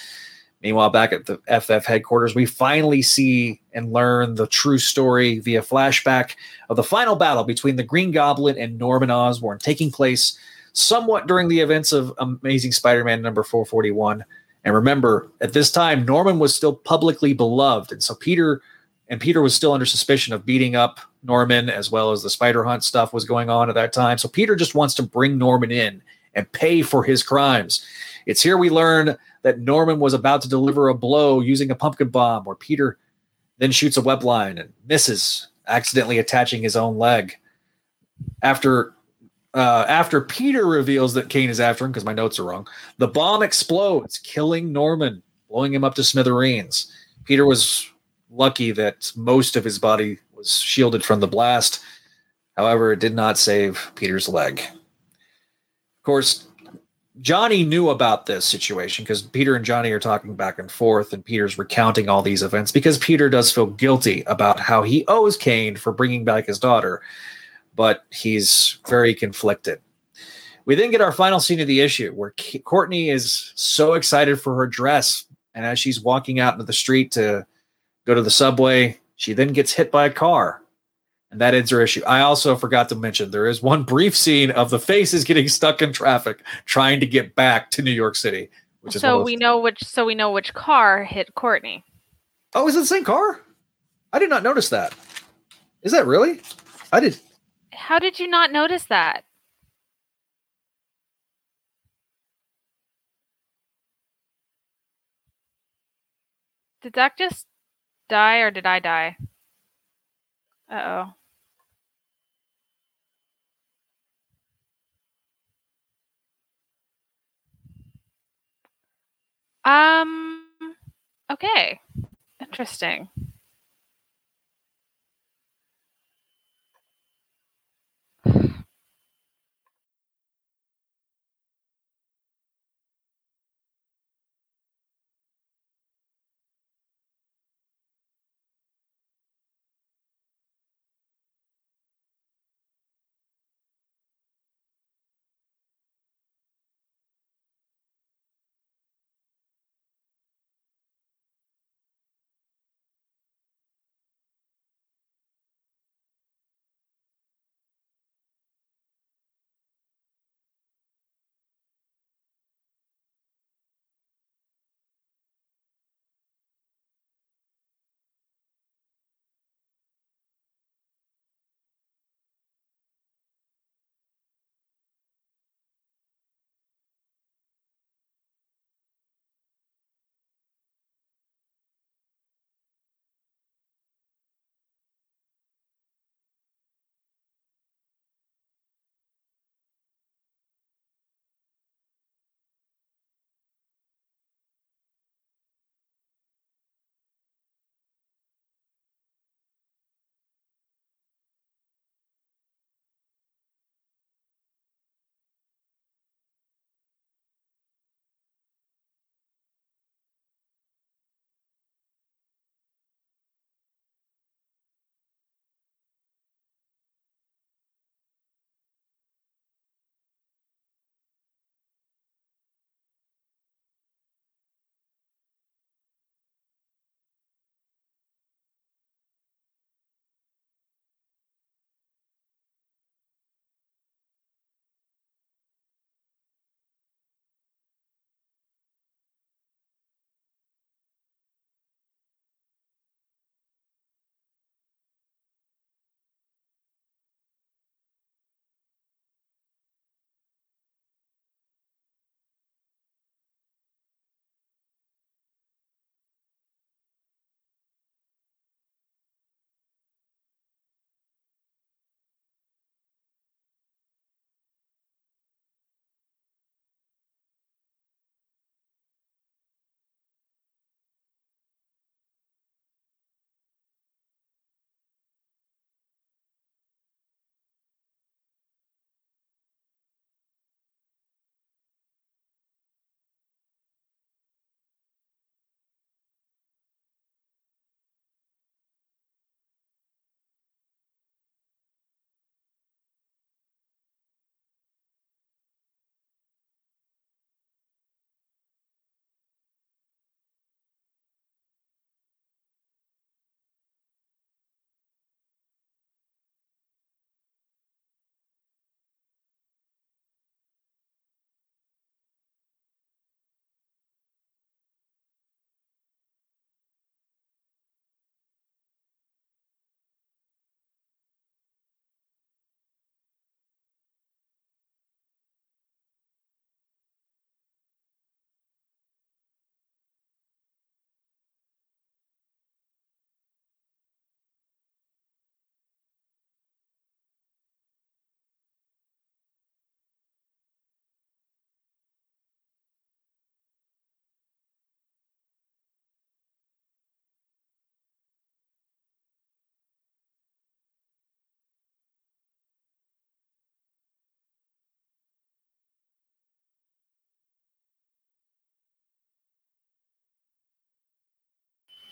Meanwhile, back at the FF headquarters, we finally see and learn the true story via flashback of the final battle between the Green Goblin and Norman Osborn, taking place somewhat during the events of Amazing Spider Man number 441. And remember, at this time, Norman was still publicly beloved. And so Peter and Peter was still under suspicion of beating up Norman, as well as the spider hunt stuff was going on at that time. So Peter just wants to bring Norman in and pay for his crimes. It's here we learn that Norman was about to deliver a blow using a pumpkin bomb, where Peter then shoots a web line and misses, accidentally attaching his own leg. After uh, after Peter reveals that Kaine is after him, because my notes are wrong, the bomb explodes, killing Norman, blowing him up to smithereens. Peter was lucky that most of his body was shielded from the blast. However, it did not save Peter's leg. Of course, Johnny knew about this situation because Peter and Johnny are talking back and forth, and Peter's recounting all these events because Peter does feel guilty about how he owes Kaine for bringing back his daughter, but he's very conflicted. We then get our final scene of the issue where Courtney is so excited for her dress, and as she's walking out into the street to go to the subway, she then gets hit by a car and that ends her issue. I also forgot to mention there is one brief scene of the faces getting stuck in traffic trying to get back to New York City. Which is so we know which. So we know which car hit Courtney. Oh, is it the same car? I did not notice that. Is that really? I did. How did you not notice that? Did Zach just die or did I die? Uh oh. Um, okay. Interesting.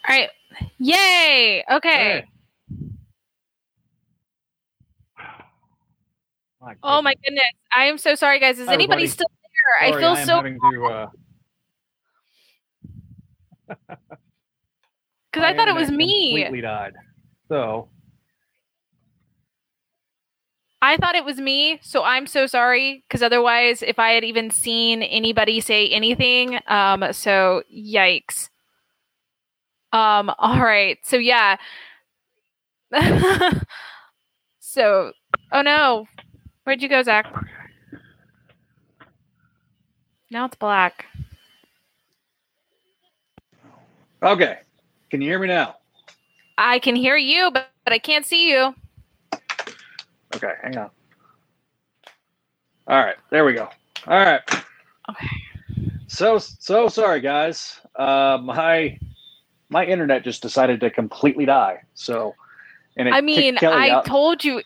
All right. Yay. Okay. My Oh my goodness. I am so sorry, guys. Is Hi, anybody everybody. still there? Sorry, I feel am so having uh, because I thought it was me. Completely died. So I thought it was me, so I'm so sorry. Because otherwise, if I had even seen anybody say anything, um, so yikes. Um, all right, so yeah. so, oh no, where'd you go, Zach? Now it's black. okay, can you hear me now? I can hear you, but, but I can't see you. Okay, hang on. All right, there we go. All right. Okay. So so sorry, guys. Uh, my my internet just decided to completely die. So, and it I mean, I out. told you.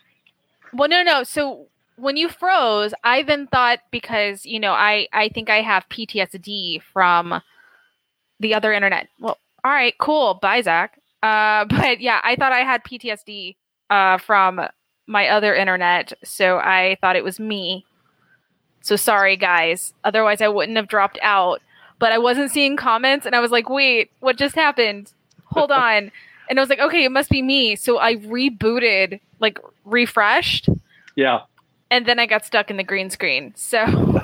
Well, no, no. So when you froze, I then thought because you know I I think I have PTSD from the other internet. Well, all right, cool. Bye, Zach. Uh, but yeah, I thought I had PTSD uh from my other internet, so I thought it was me. So sorry, guys. Otherwise, I wouldn't have dropped out. But I wasn't seeing comments, and I was like, "Wait, what just happened? Hold on." And I was like, "Okay, it must be me." So I rebooted, like refreshed, yeah. and then I got stuck in the green screen. So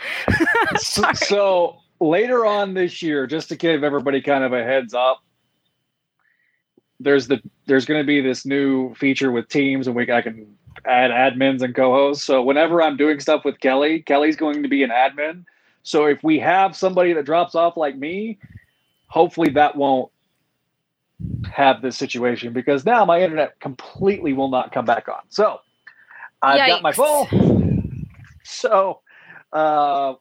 So, so later on this year, just to give everybody kind of a heads up, there's the there's going to be this new feature with Teams, and we I can add admins and co-hosts. So whenever I'm doing stuff with Kelly, Kelly's going to be an admin. So if we have somebody that drops off like me, hopefully that won't have this situation because now my internet completely will not come back on. So I've got my Yikes. phone. So uh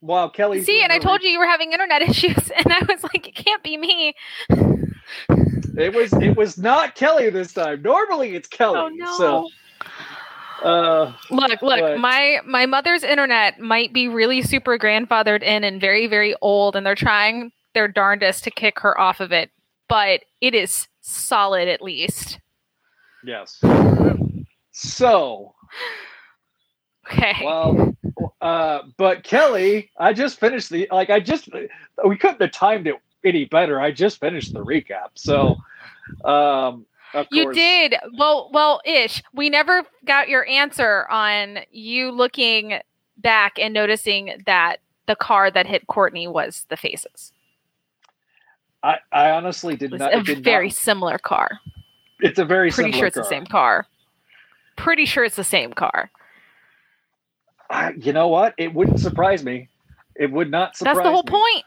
while Kelly see, and I told you you were having internet issues, and I was like, "It can't be me." it was it was not Kelly this time. Normally it's Kelly. Oh no! So uh look, look, but- my my mother's internet might be really super grandfathered in and very very old, and they're trying their darndest to kick her off of it, but it is solid at least. yes. So Okay. well uh but Kelly, I just finished the like I just we couldn't have timed it any better. I just finished the recap. So um of You did. Well, well, ish. We never got your answer on you looking back and noticing that the car that hit Courtney was the faces. I, I honestly did not It's a did very not- similar car. it's a very Pretty sure it's the same car. Pretty sure it's the same car. I, you know what? It wouldn't surprise me. It would not surprise That's the whole me. point.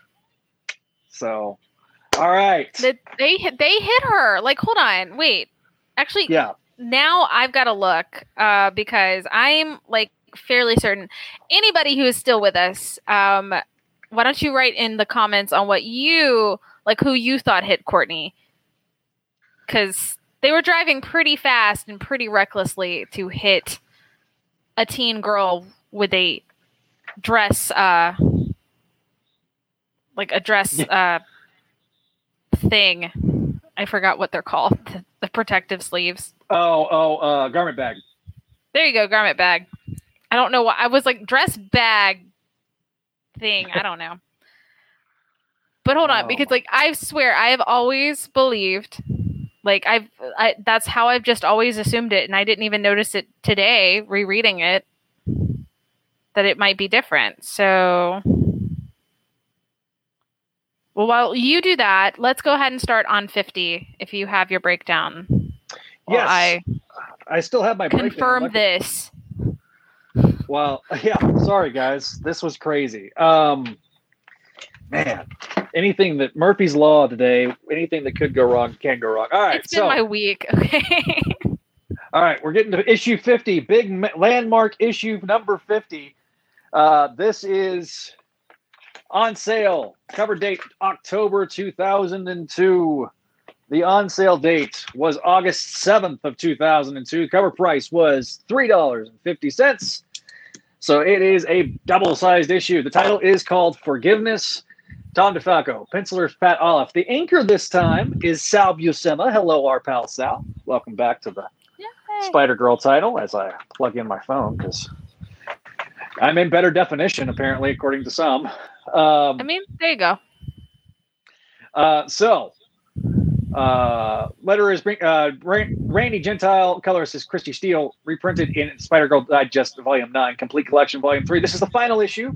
So all right. That they hit- they hit her. Like, hold on, wait. Actually, yeah. now I've got to look uh, because I'm like fairly certain. Anybody who is still with us, um, why don't you write in the comments on what you like, who you thought hit Courtney? Because they were driving pretty fast and pretty recklessly to hit a teen girl with a dress, uh, like a dress uh, thing. I forgot what they're called. The, the protective sleeves. Oh, oh, uh, garment bag. There you go, garment bag. I don't know what I was like dress bag thing. I don't know. But hold on, Oh. because like I swear I have always believed, like I've I, that's how I've just always assumed it, and I didn't even notice it today rereading it that it might be different. So, well, while you do that, let's go ahead and start on fifty if you have your breakdown. While Yes. I I still have my breakdown. confirm this. Well, yeah. Sorry, guys. This was crazy. Um, man, anything that Murphy's Law today, anything that could go wrong can go wrong. All right. It's been so, my week. Okay. all right, we're getting to issue 50, big landmark issue number 50. Uh, this is on sale. Cover date October 2002. The on sale date was August 7th of 2002. Cover price was $3.50. So it is a double-sized issue. The title is called Forgiveness. Tom DeFalco, penciler's Pat Olliffe. The anchor this time is Sal Buscema. Hello, our pal Sal. Welcome back to the Spider Girl title as I plug in my phone because I'm in better definition, apparently, according to some. Um, I mean, there you go. Uh, so, uh, letter is uh, Randy Gentile, colorist is Christie Scheele, reprinted in Spider Girl Digest Volume 9, Complete Collection Volume 3. This is the final issue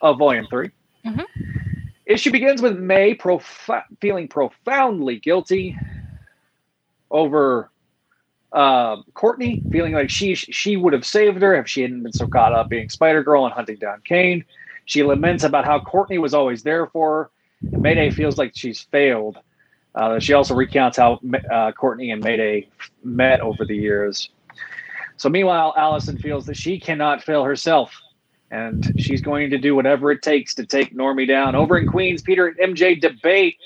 of Volume 3. Mm-hmm. Issue begins with May feeling profoundly guilty over uh, Courtney, feeling like she she would have saved her if she hadn't been so caught up being Spider Girl and hunting down Kaine. She laments about how Courtney was always there for her. Mayday feels like she's failed. Uh, she also recounts how uh, Courtney and Mayday met over the years. So meanwhile, Allison feels that she cannot fail herself and she's going to do whatever it takes to take Normie down. Over in Queens, Peter and MJ debate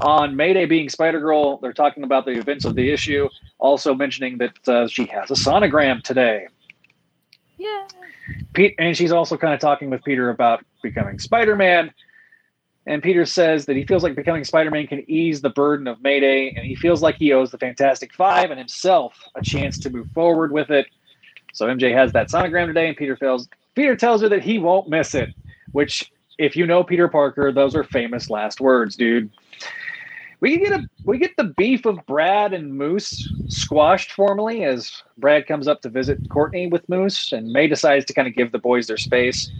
on Mayday being Spider Girl. They're talking about the events of the issue, also mentioning that uh, she has a sonogram today. Yeah. Pete, and she's also kind of talking with Peter about becoming Spider Man. And Peter says that he feels like becoming Spider Man can ease the burden of Mayday, and he feels like he owes the Fantastic Five and himself a chance to move forward with it. So MJ has that sonogram today, and Peter feels Peter tells her that he won't miss it, which, if you know Peter Parker, those are famous last words, dude. We get a we get the beef of Brad and Moose squashed formally as Brad comes up to visit Courtney with Moose, and May decides to kind of give the boys their space.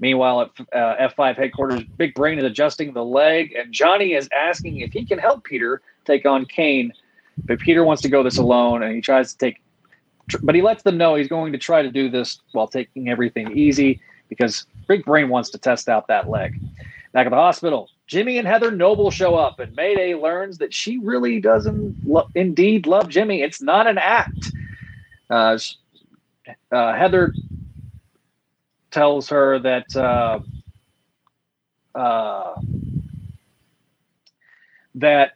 Meanwhile, at uh, F5 headquarters, Big Brain is adjusting the leg, and Johnny is asking if he can help Peter take on Kaine. But Peter wants to go this alone, and he tries to take but he lets them know he's going to try to do this while taking everything easy because Big Brain wants to test out that leg. Back at the hospital, Jimmy and Heather Noble show up, and Mayday learns that she really doesn't lo- indeed love Jimmy. It's not an act. Uh, uh, Heather tells her that uh, uh that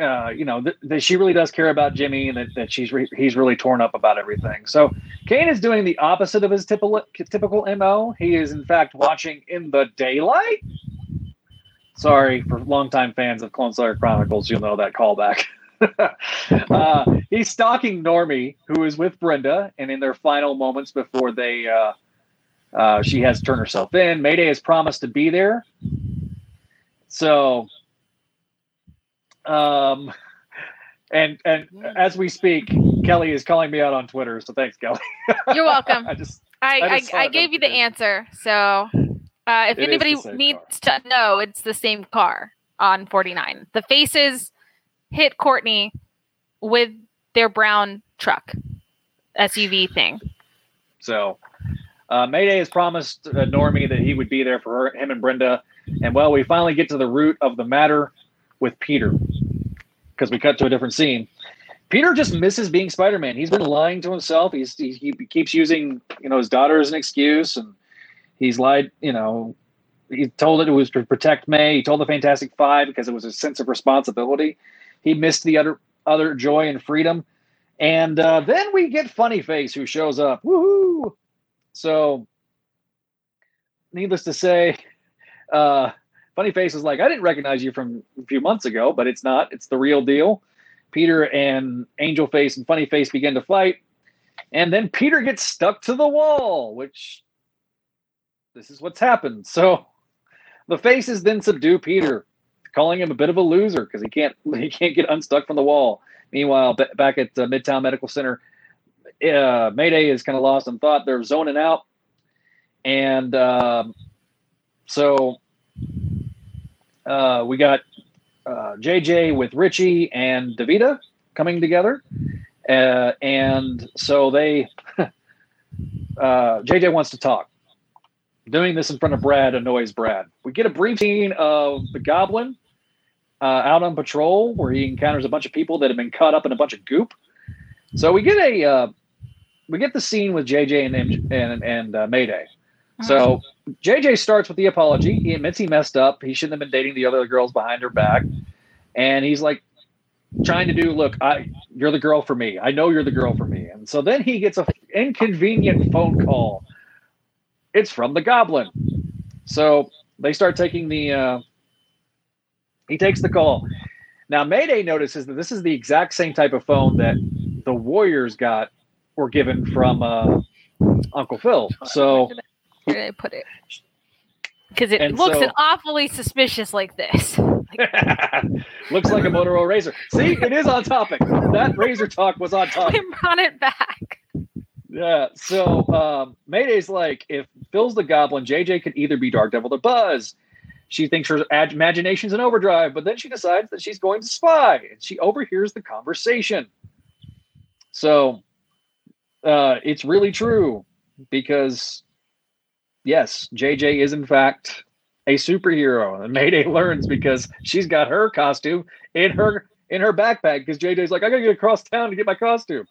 uh, you know, th- that she really does care about Jimmy and that, that she's re- he's really torn up about everything. So Kaine is doing the opposite of his typical typical mo. He is in fact watching in the daylight. Sorry for longtime fans of Clone Slayer Chronicles, you'll know that callback. uh, he's stalking Normie, who is with Brenda, and in their final moments before they, uh, uh, she has turned herself in. Mayday has promised to be there. So um, and and as we speak, Kelly is calling me out on Twitter. So thanks, Kelly. You're welcome. I just I I, I, I gave you the answer. So uh, if it anybody needs car. to know, it's the same car on 49. The faces hit Courtney with their brown truck SUV thing. So uh, Mayday has promised uh, Normie that he would be there for her, him and Brenda. And well, we finally get to the root of the matter with Peter because we cut to a different scene. Peter just misses being Spider-Man. He's been lying to himself. He's he, he keeps using you know his daughter as an excuse, and he's lied. You know, he told it it was to protect May. He told the Fantastic Five because it was a sense of responsibility. He missed the other other joy and freedom, and uh, then we get Funny Face who shows up. Woohoo! So, needless to say, uh, Funny Face is like, I didn't recognize you from a few months ago, but it's not. It's the real deal. Peter and Angel Face and Funny Face begin to fight. And then Peter gets stuck to the wall, which this is what's happened. So the faces then subdue Peter, calling him a bit of a loser because he can't he can't get unstuck from the wall. Meanwhile, b- back at uh, Midtown Medical Center, uh, Mayday is kind of lost in thought. They're zoning out, and uh, so uh, we got uh, JJ with Richie and Davida coming together. Uh, and so they, JJ uh, wants to talk. Doing this in front of Brad annoys Brad. We get a brief scene of the Goblin uh, out on patrol where he encounters a bunch of people that have been caught up in a bunch of goop. So we get a uh, we get the scene with JJ and and and Mayday. So JJ starts with the apology. He admits he messed up. He shouldn't have been dating the other girls behind her back. And he's like trying to do, look, I you're the girl for me. I know you're the girl for me. And so then he gets a inconvenient phone call. It's from the goblin. So they start taking the. Uh, he takes the call. Now Mayday notices that this is the exact same type of phone that the Warriors got or given from uh, Uncle Phil. So where did I put it? Because it looks so, awfully suspicious like this. looks like a Motorola RAZR. See, it is on topic. That RAZR talk was on topic. We brought it back. Yeah. So um, Mayday's like, if Phil's the Goblin, JJ could either be Dark Devil or Buzz. She thinks her imagination's in overdrive, but then she decides that she's going to spy, and she overhears the conversation. So uh, it's really true because yes, JJ is in fact a superhero, and Mayday learns because she's got her costume in her in her backpack because JJ's like, I gotta get across town to get my costume.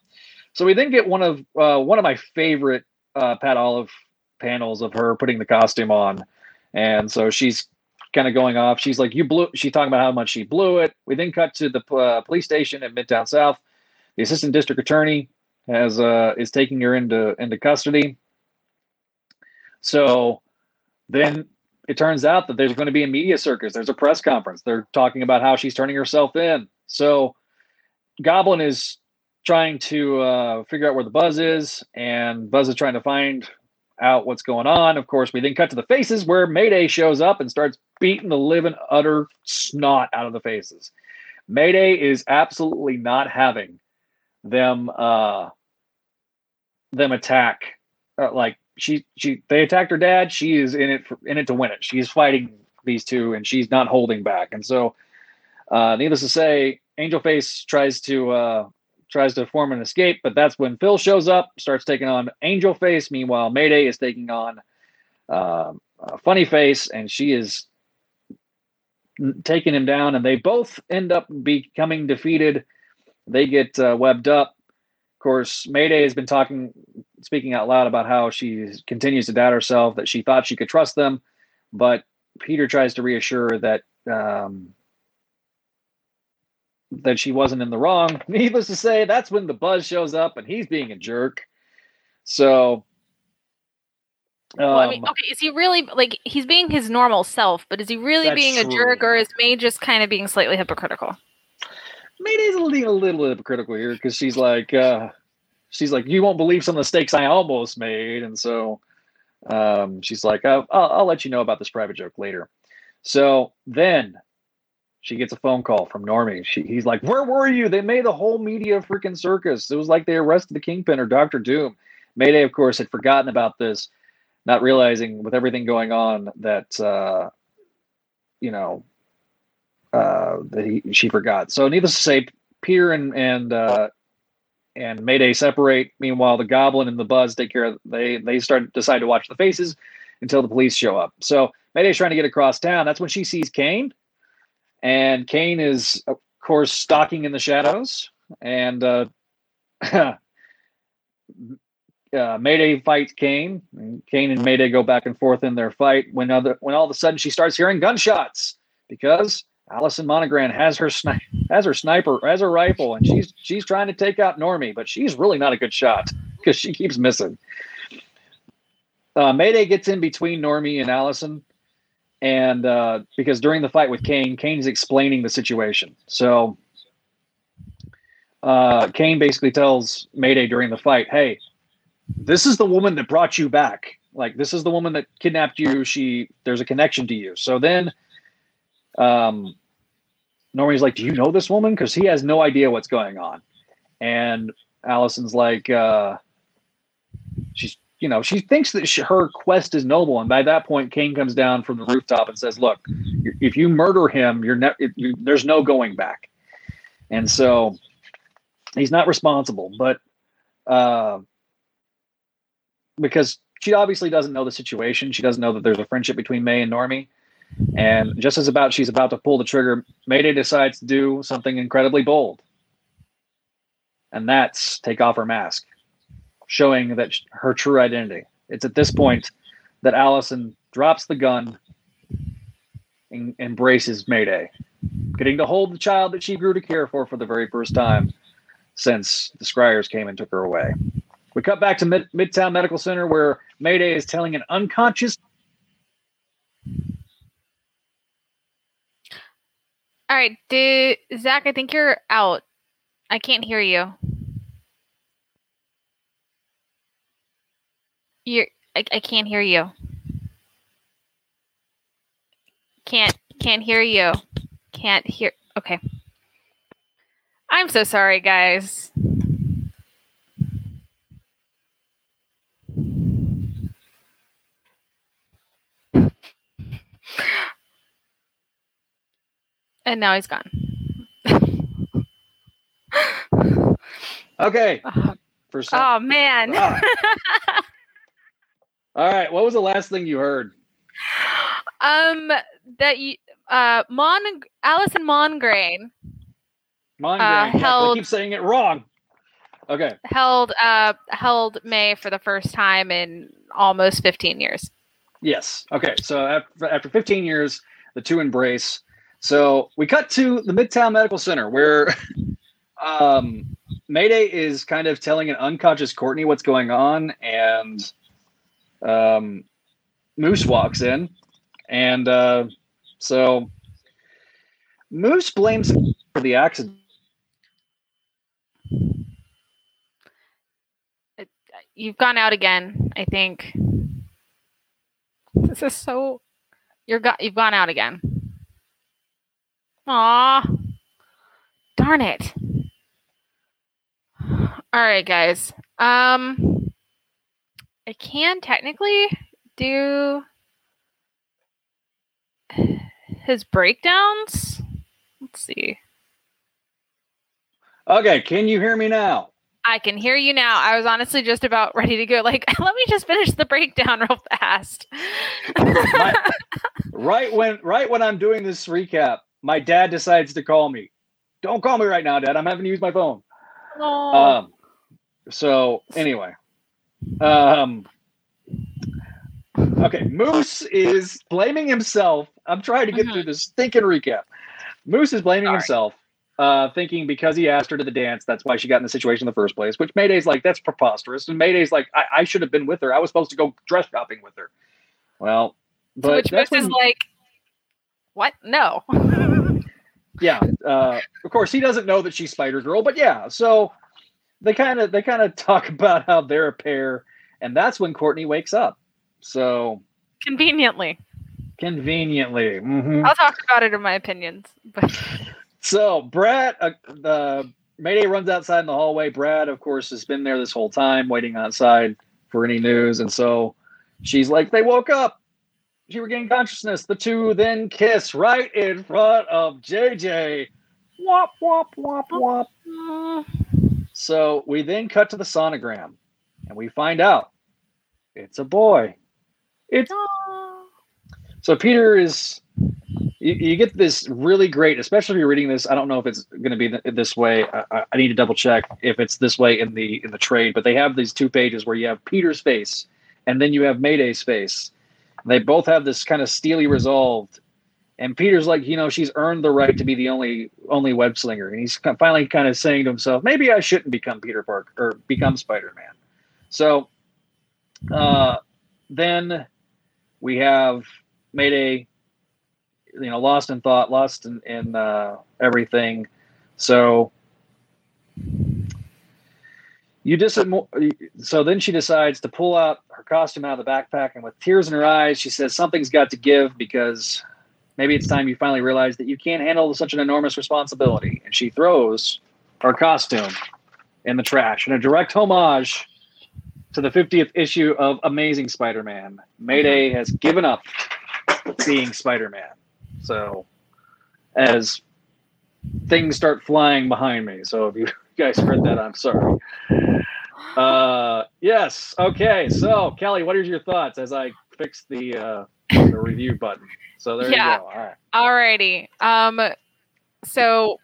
So we then get one of uh, one of my favorite uh, Pat Olliffe panels of her putting the costume on, and so she's kind of going off. She's like, "You blew." She's talking about how much she blew it. We then cut to the uh, police station at Midtown South. The assistant district attorney has uh, is taking her into into custody. So then it turns out that there's going to be a media circus. There's a press conference. They're talking about how she's turning herself in. So Goblin is trying to uh, figure out where the buzz is, and Buzz is trying to find out what's going on. Of course, we then cut to the faces where Mayday shows up and starts beating the living utter snot out of the faces. Mayday is absolutely not having them uh, them attack. Uh, like she she they attacked her dad. She is in it for, in it to win it. She's fighting these two, and she's not holding back. And so, uh, needless to say, Angel Face tries to uh, tries to form an escape, but that's when Phil shows up, starts taking on Angel Face. Meanwhile, Mayday is taking on uh, Funny Face, and she is taking him down, and they both end up becoming defeated. They get uh, webbed up. Of course, Mayday has been talking, speaking out loud about how she continues to doubt herself, that she thought she could trust them, but Peter tries to reassure that um, that she wasn't in the wrong. Needless to say, that's when the buzz shows up and he's being a jerk. So um, well, I mean, um, okay, is he really like he's being his normal self, but is he really being a jerk or is May just kind of being slightly hypocritical? A little, a little hypocritical here because she's like, uh, she's like, you won't believe some of the mistakes I almost made, and so um, she's like, I'll, I'll, I'll let you know about this private joke later. So then she gets a phone call from Normie. She, he's like, Where were you? They made a whole media freaking circus. It was like they arrested the Kingpin or Doctor Doom. Mayday, of course, had forgotten about this, not realizing with everything going on that, uh, you know, uh, that he she forgot. So, needless to say, Peter and and uh, and Mayday separate. Meanwhile, the Goblin and the Buzz take care of. They they start decide to watch the faces until the police show up. So Mayday's trying to get across town. That's when she sees Kane and Kaine is, of course, stalking in the shadows. And uh, uh, Mayday fights Kaine. Kaine and Mayday go back and forth in their fight. When other, when all of a sudden she starts hearing gunshots because Allison Mongrain has her sni- has her sniper has her rifle, and she's she's trying to take out Normie, but she's really not a good shot because she keeps missing. Uh, Mayday gets in between Normie and Allison, and uh, because during the fight with Kaine, Kaine's explaining the situation. So uh, Kaine basically tells Mayday during the fight, "Hey, this is the woman that brought you back. Like this is the woman that kidnapped you. She there's a connection to you." So then, um, Normie's like, "Do you know this woman?" Because he has no idea what's going on, and Allison's like, uh, "She's you know, she thinks that she, her quest is noble. And by that point, Kaine comes down from the rooftop and says, "Look, if you murder him, you're ne- you, there's no going back." And so he's not responsible, but uh, because she obviously doesn't know the situation, she doesn't know that there's a friendship between May and Normie. And just as about she's about to pull the trigger, Mayday decides to do something incredibly bold, and that's take off her mask showing that sh- her true identity. It's at this point that Allison drops the gun and embraces Mayday, getting to hold the child that she grew to care for for the very first time since the Scriers came and took her away. We cut back to Mid- Midtown Medical Center where Mayday is telling an unconscious. All right, did, Zach, I think you're out. I can't hear you. You're. I, I can't hear you. Can't can't hear you. Can't hear. Okay. I'm so sorry, guys. And now he's gone. Okay. For some, oh man. Ah. All right. What was the last thing you heard? um that you uh Mon Allison Mongrain Mongrain. Uh, held- I keep saying it wrong. Okay. held uh held May for the first time in almost 15 years. Yes. Okay. So after, after 15 years, the two embrace. So we cut to the Midtown Medical Center where um, Mayday is kind of telling an unconscious Courtney what's going on, and um, Moose walks in, and uh, so Moose blames him for the accident. You've gone out again, I think. This is so you're got you've gone out again. Aw. Darn it. All right, guys. Um I can technically do his breakdowns. Let's see. Okay, can you hear me now? I can hear you now. I was honestly just about ready to go. Like, let me just finish the breakdown real fast. My- right when right when I'm doing this recap, my dad decides to call me. Don't call me right now, Dad. I'm having to use my phone. Oh. Um, so anyway, um, okay, Moose is blaming himself. I'm trying to get through this stinking recap. Moose is blaming All right. himself, uh, thinking because he asked her to the dance, that's why she got in the situation in the first place. Which Mayday's like, that's preposterous, and Mayday's like, I, I should have been with her. I was supposed to go dress shopping with her. Well, but which Moose is like, what? No. yeah uh, of course he doesn't know that she's spider girl but yeah so they kind of they kind of talk about how they're a pair and that's when courtney wakes up so Conveniently. conveniently mhm. I'll talk about it in my opinions. But so brad uh, the mayday runs outside in the hallway brad of course has been there this whole time waiting outside for any news and so she's like they woke up she regained consciousness the two then kiss right in front of jj wop wop wop wop Mm, So we then cut to the sonogram and we find out it's a boy. It's aw. so Peter is you, you get this really great, especially if you're reading this. I don't know if it's going to be th- this way. I, I- I need to double check if it's this way in the in the trade. But they have these two pages where you have Peter's face and then you have Mayday's face. They both have this kind of steely resolved. And Peter's like, you know, she's earned the right to be the only only web slinger, and he's finally kind of saying to himself, maybe I shouldn't become Peter Parker or become Spider Man. So uh, then we have Mayday, you know, lost in thought, lost in, in uh, everything. So you dis- so then she decides to pull out her costume out of the backpack, and with tears in her eyes, she says something's got to give because maybe it's time you finally realize that you can't handle such an enormous responsibility. And she throws her costume in the trash in a direct homage to the 50th issue of Amazing Spider-Man. Mayday has given up being Spider-Man. So as things start flying behind me. So if you guys heard that, I'm sorry. Uh, yes. Okay. So Kelly, what are your thoughts as I fix the uh, the review button? So there Yeah. you go. All right. Alrighty. Um so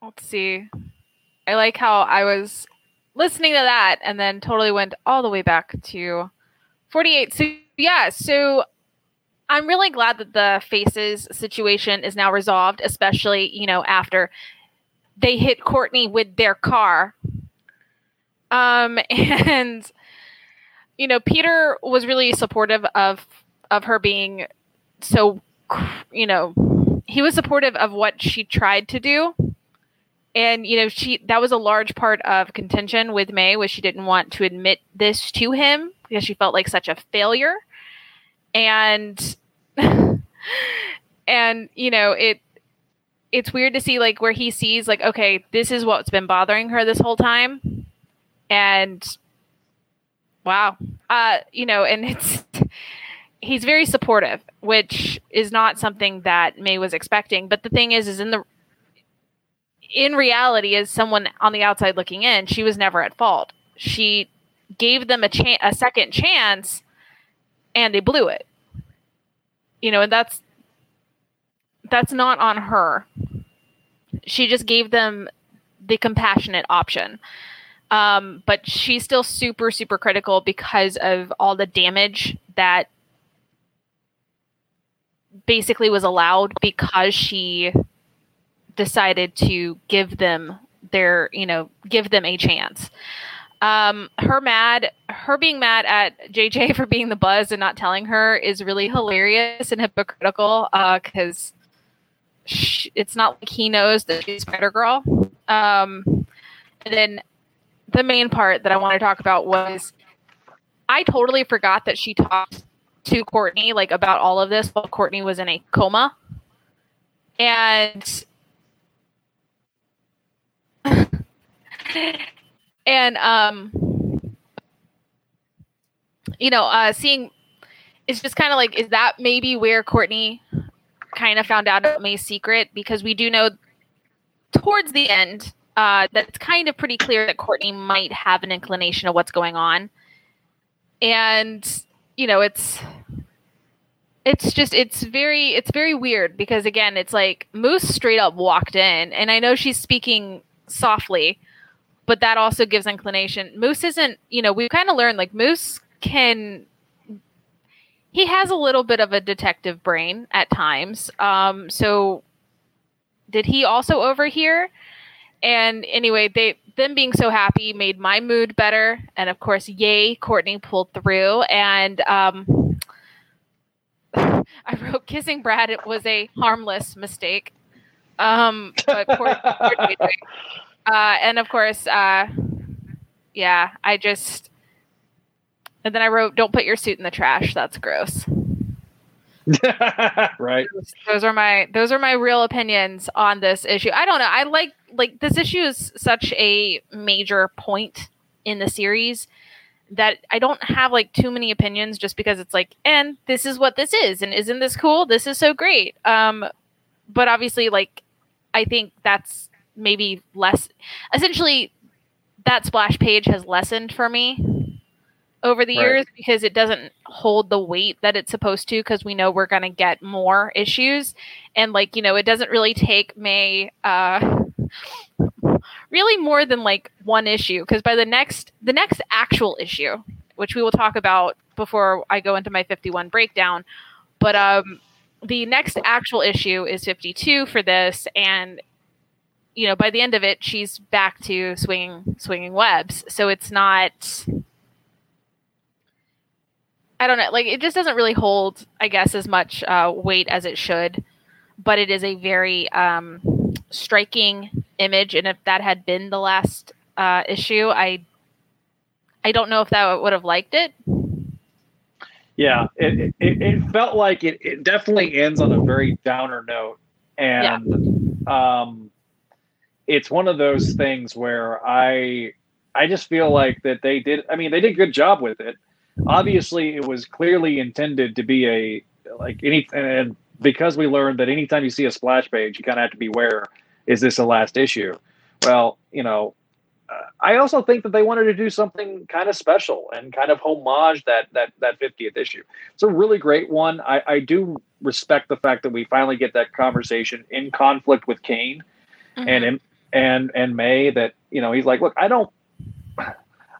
let's see. I like how I was listening to that and then totally went all the way back to 48. So yeah, so I'm really glad that the faces situation is now resolved, especially, you know, after they hit Courtney with their car. Um and you know, Peter was really supportive of of her being so you know he was supportive of what she tried to do. And you know she that was a large part of contention with may was she didn't want to admit this to him because she felt like such a failure. And and you know it it's weird to see like where he sees like okay this is what's been bothering her this whole time. And wow. Uh you know and it's he's very supportive which is not something that may was expecting. But the thing is is in the in reality as someone on the outside looking in she was never at fault. She gave them a chance a second chance and they blew it. You know and that's that's not on her. She just gave them the compassionate option. Um, but she's still super super critical because of all the damage that basically was allowed because she decided to give them their you know give them a chance. Um, her mad her being mad at jj for being the buzz and not telling her is really hilarious and hypocritical because uh, it's not like he knows that she's spider girl. Um, and then the main part that i want to talk about was i totally forgot that she talked to courtney like about all of this while courtney was in a coma. And and um you know uh seeing it's just kind of like is that maybe where courtney kind of found out about may's secret? Because we do know towards the end uh that it's kind of pretty clear that courtney might have an inclination of what's going on. And you know it's it's just it's very it's very weird because again it's like moose straight up walked in and i know she's speaking softly but that also gives inclination. Moose isn't, you know, we kind of learned like Moose can he has a little bit of a detective brain at times. Um, so did he also overhear? And anyway, they them being so happy made my mood better. And of course, yay, Courtney pulled through. And um, I wrote kissing Brad. It was a harmless mistake. Um, but poor, poor uh, and of course, uh, yeah, I just and then I wrote, "Don't put your suit in the trash. That's gross." right. Those, those, are my those are my real opinions on this issue. I don't know. I like like this issue is such a major point in the series that I don't have like too many opinions just because it's like, and this is what this is, and isn't this cool? This is so great. Um, but obviously, like, I think that's maybe less essentially that splash page has lessened for me over the right. years because it doesn't hold the weight that it's supposed to because we know we're going to get more issues and like you know it doesn't really take may uh really more than like one issue because by the next the next actual issue which we will talk about before i go into my 51 breakdown but um the next actual issue is 52 for this and you know, by the end of it, she's back to swinging swinging webs. So it's not. I don't know. Like it just doesn't really hold, I guess, as much uh, weight as it should. But it is a very um, striking image, and if that had been the last uh, issue, I I don't know if that would have liked it. Yeah, it, it, it felt like it, it definitely ends on a very downer note, and yeah. um, it's one of those things where I I just feel like that they did I mean they did a good job with it. Obviously it was clearly intended to be a like any and because we learned that anytime you see a splash page you kind of have to beware is this the last issue? Well, you know, uh, I also think that they wanted to do something kind of special and kind of homage that that that 50th issue. It's a really great one. I, I do respect the fact that we finally get that conversation in conflict with Kaine, mm-hmm. and and and May that you know he's like, look, I don't.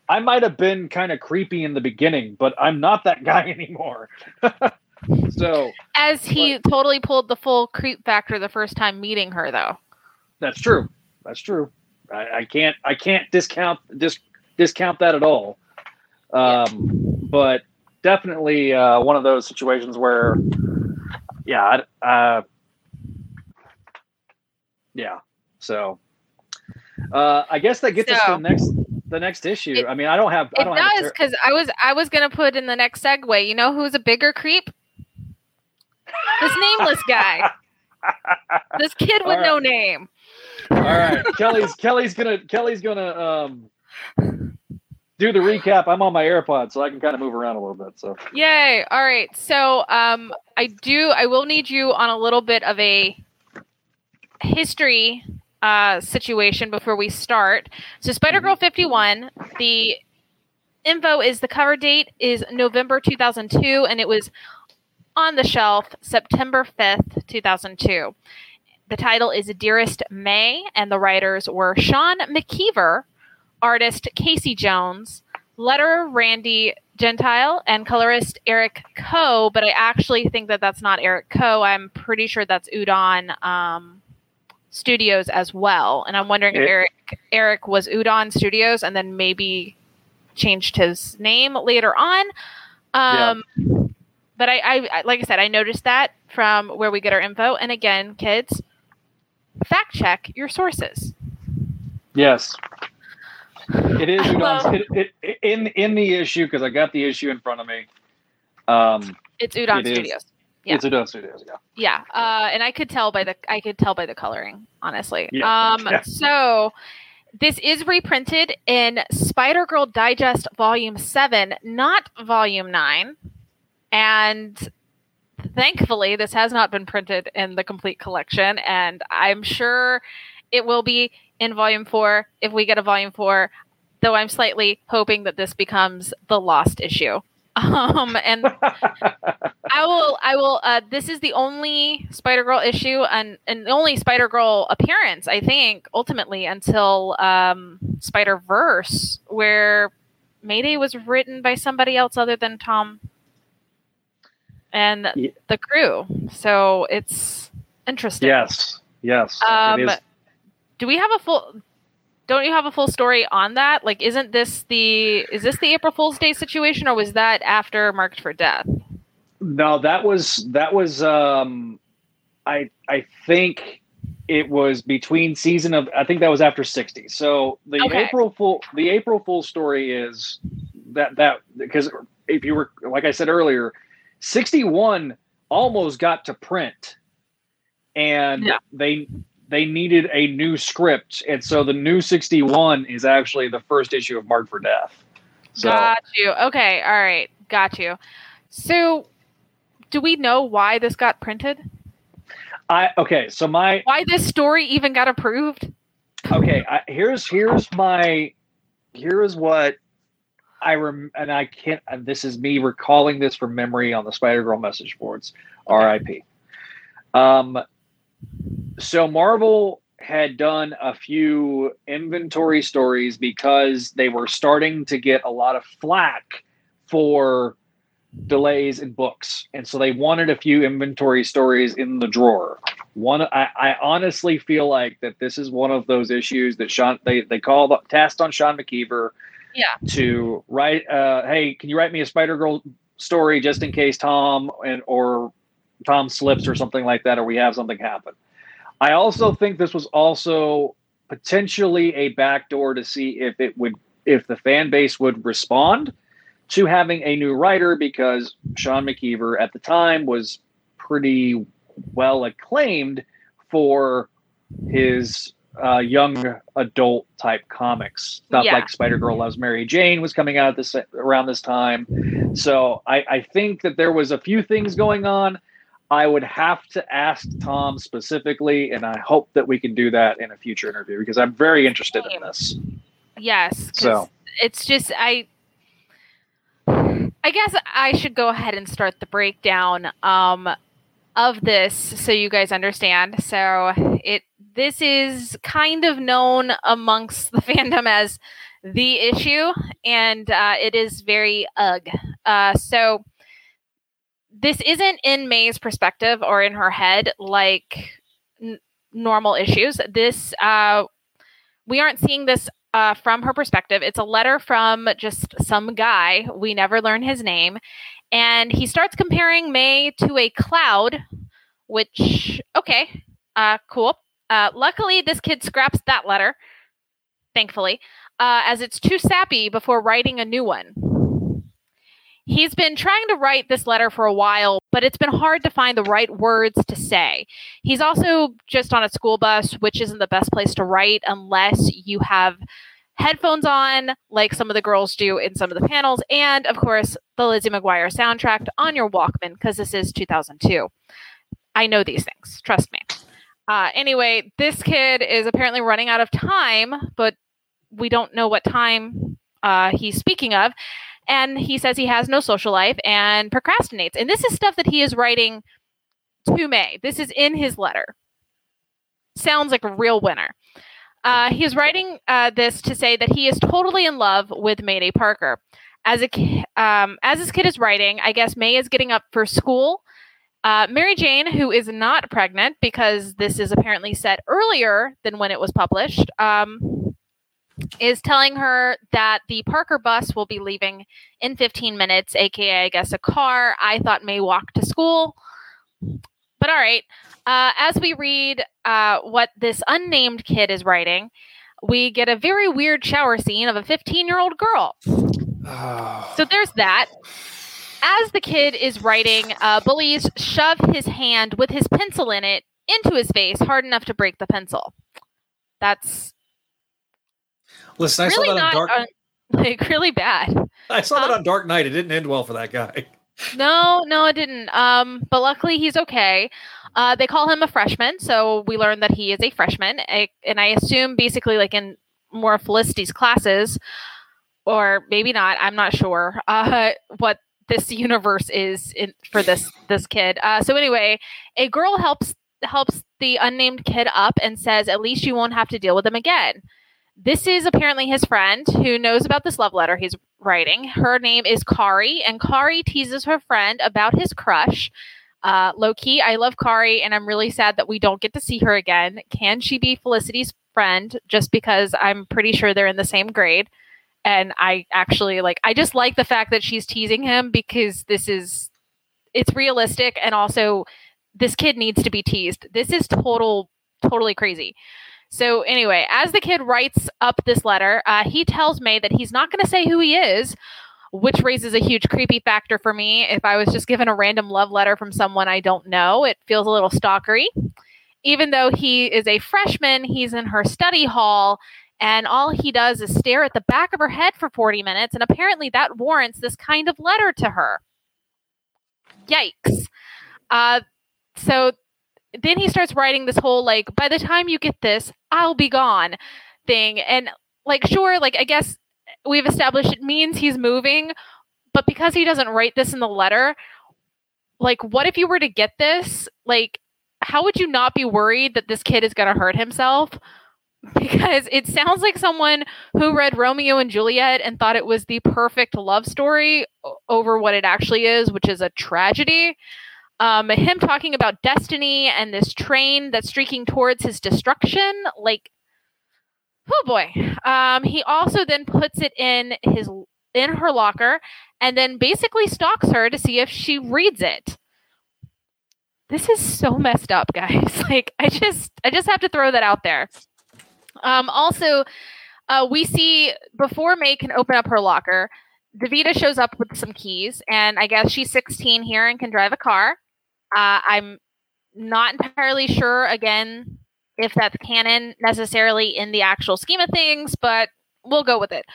I might have been kind of creepy in the beginning, but I'm not that guy anymore. so as he but, totally pulled the full creep factor the first time meeting her, though. That's true. That's true. I, I can't. I can't discount dis, discount that at all. Um, but definitely uh, one of those situations where, yeah, uh, Yeah. So uh, I guess that gets us to the next the next issue. It- I mean, I don't have I It don't have a does ter- because I was I was gonna put in the next segue. You know who's a bigger creep? This nameless guy. This kid with All no name. All right, Kelly's Kelly's gonna Kelly's gonna um do the recap. I'm on my AirPods, so I can kind of move around a little bit. So Yay! All right. So um, I do. I will need you on a little bit of a history uh, situation before we start. So Spider Girl 51. The info is the cover date is November 2002, and it was on the shelf September 5th, 2002. The title is Dearest May, and the writers were Sean McKeever, artist Casey Jones, letterer Randy Gentile, and colorist Eric Coe. But I actually think that that's not Eric Coe. I'm pretty sure that's Udon um, Studios as well. And I'm wondering if Eh. Eric Eric was Udon Studios and then maybe changed his name later on. Um, But I, I, like I said, I noticed that from where we get our info. And again, kids, fact check your sources. yes, it is it, it, in in the issue because I got the issue in front of me. Um, It's Udon It is. Studios. Yeah. it's Udon Studios. Yeah. Yeah, uh, and I could tell by the I could tell by the coloring, honestly. Yeah. Um, Yeah. so this is reprinted in Spider Girl Digest Volume Seven, not Volume Nine, and thankfully this has not been printed in the complete collection, and I'm sure it will be in Volume Four if we get a Volume Four. Though I'm slightly hoping that this becomes the lost issue. Um, and I will. I will. Uh, this is the only Spider Girl issue and and the only Spider Girl appearance, I think, ultimately until um, Spider Verse, where Mayday was written by somebody else other than Tom and Ye- the crew. So it's interesting. yes. Yes. Um. Do we have a full? Don't you have a full story on that? Like, isn't this the is this the April Fool's Day situation, or was that after Marked for Death? No, that was that was um I I think it was between season of I think that was after 60. So the Okay. April Fool the April Fool story is that that because if you were like I said earlier, 61 almost got to print and Yeah. they they needed a new script and so the new 61 is actually the first issue of mark for Death. So Got you. Okay. All right. Got you. So, do we know why this got printed? I okay, so my Why this story even got approved? okay I, here's here's my here is what i rem and i can't and this is me recalling this from memory on the spider girl message boards. Rip um so marvel had done a few inventory stories because they were starting to get a lot of flack for delays in books. And so they wanted a few inventory stories in the drawer. One I, I honestly feel like that this is one of those issues that Sean they they called tasked on Sean McKeever Yeah. to write uh hey can you write me a Spider Girl story just in case Tom and or Tom slips or something like that or we have something happen. I also think this was also potentially a backdoor to see if it would if the fan base would respond to having a new writer because Sean McKeever at the time was pretty well acclaimed for his uh, young adult type comics stuff Yeah. like Spider Girl Loves Mary Jane was coming out this around this time. So I, I think that there was a few things going on. I would have to ask Tom specifically, and I hope that we can do that in a future interview because I'm very interested in this. Yes. So. it's just I. I guess I should go ahead and start the breakdown um, of this so you guys understand. So it this is kind of known amongst the fandom as the issue, and uh, it is very ugh. Uh, so this isn't in May's perspective or in her head like n- normal issues. This uh, we aren't seeing this uh, from her perspective. It's a letter from just some guy. We never learn his name. And he starts comparing May to a cloud, which, okay, uh, cool. Uh, luckily, this kid scraps that letter, thankfully, uh, as it's too sappy before writing a new one. He's been trying to write this letter for a while, but it's been hard to find the right words to say. He's also just on a school bus, which isn't the best place to write unless you have headphones on, like some of the girls do in some of the panels, and of course, the Lizzie McGuire soundtrack on your Walkman, because this is 2002. I know these things, trust me. Uh, anyway, this kid is apparently running out of time, but we don't know what time uh, he's speaking of. And he says he has no social life and procrastinates. And this is stuff that he is writing to May. This is in his letter. Sounds like a real winner. Uh, he is writing uh, this to say that he is totally in love with Mayday Parker. As a um, as this kid is writing, I guess May is getting up for school. Uh, Mary Jane, who is not pregnant because this is apparently set earlier than when it was published, um, is telling her that the Parker bus will be leaving in 15 minutes, aka, I guess, a car. I thought May walk to school. But all right. Uh, as we read uh, what this unnamed kid is writing, we get a very weird shower scene of a 15 year old girl. Oh. So there's that. As the kid is writing, uh, bullies shove his hand with his pencil in it into his face hard enough to break the pencil. That's Listen, I really saw that on Dark. Uh, like really bad. I saw that on Dark Knight. It didn't end well for that guy. No, no, it didn't. Um, but luckily he's okay. Uh, they call him a freshman, so we learned that he is a freshman, and I assume basically like in more Felicity's classes, or maybe not. I'm not sure. Uh, what this universe is in, for this this kid. Uh, so anyway, a girl helps helps the unnamed kid up and says, "At least you won't have to deal with him again." This is apparently his friend who knows about this love letter he's writing. Her name is Kari, and Kari teases her friend about his crush. Uh, low key, I love Kari, and I'm really sad that we don't get to see her again. Can she be Felicity's friend? Just because I'm pretty sure they're in the same grade. And I actually like, I just like the fact that she's teasing him because this is, it's realistic. And also, this kid needs to be teased. This is total, totally crazy. So, anyway, as the kid writes up this letter, uh, he tells May that he's not going to say who he is, which raises a huge creepy factor for me. If I was just given a random love letter from someone I don't know, it feels a little stalkery. Even though he is a freshman, he's in her study hall, and all he does is stare at the back of her head for 40 minutes, and apparently that warrants this kind of letter to her. Yikes. Uh, so then he starts writing this whole like by the time you get this i'll be gone thing and like sure like i guess we've established it means he's moving but because he doesn't write this in the letter like what if you were to get this like how would you not be worried that this kid is going to hurt himself because it sounds like someone who read Romeo and Juliet and thought it was the perfect love story over what it actually is, which is a tragedy. Um, him talking about destiny and this train that's streaking towards his destruction, like, oh boy. Um, he also then puts it in his in her locker and then basically stalks her to see if she reads it. This is so messed up, guys. Like, I just I just have to throw that out there. Um, also, uh, we see before May can open up her locker, Davida shows up with some keys, and I guess she's 16 here and can drive a car. Uh, I'm not entirely sure, again, if that's canon necessarily in the actual scheme of things, but we'll go with it.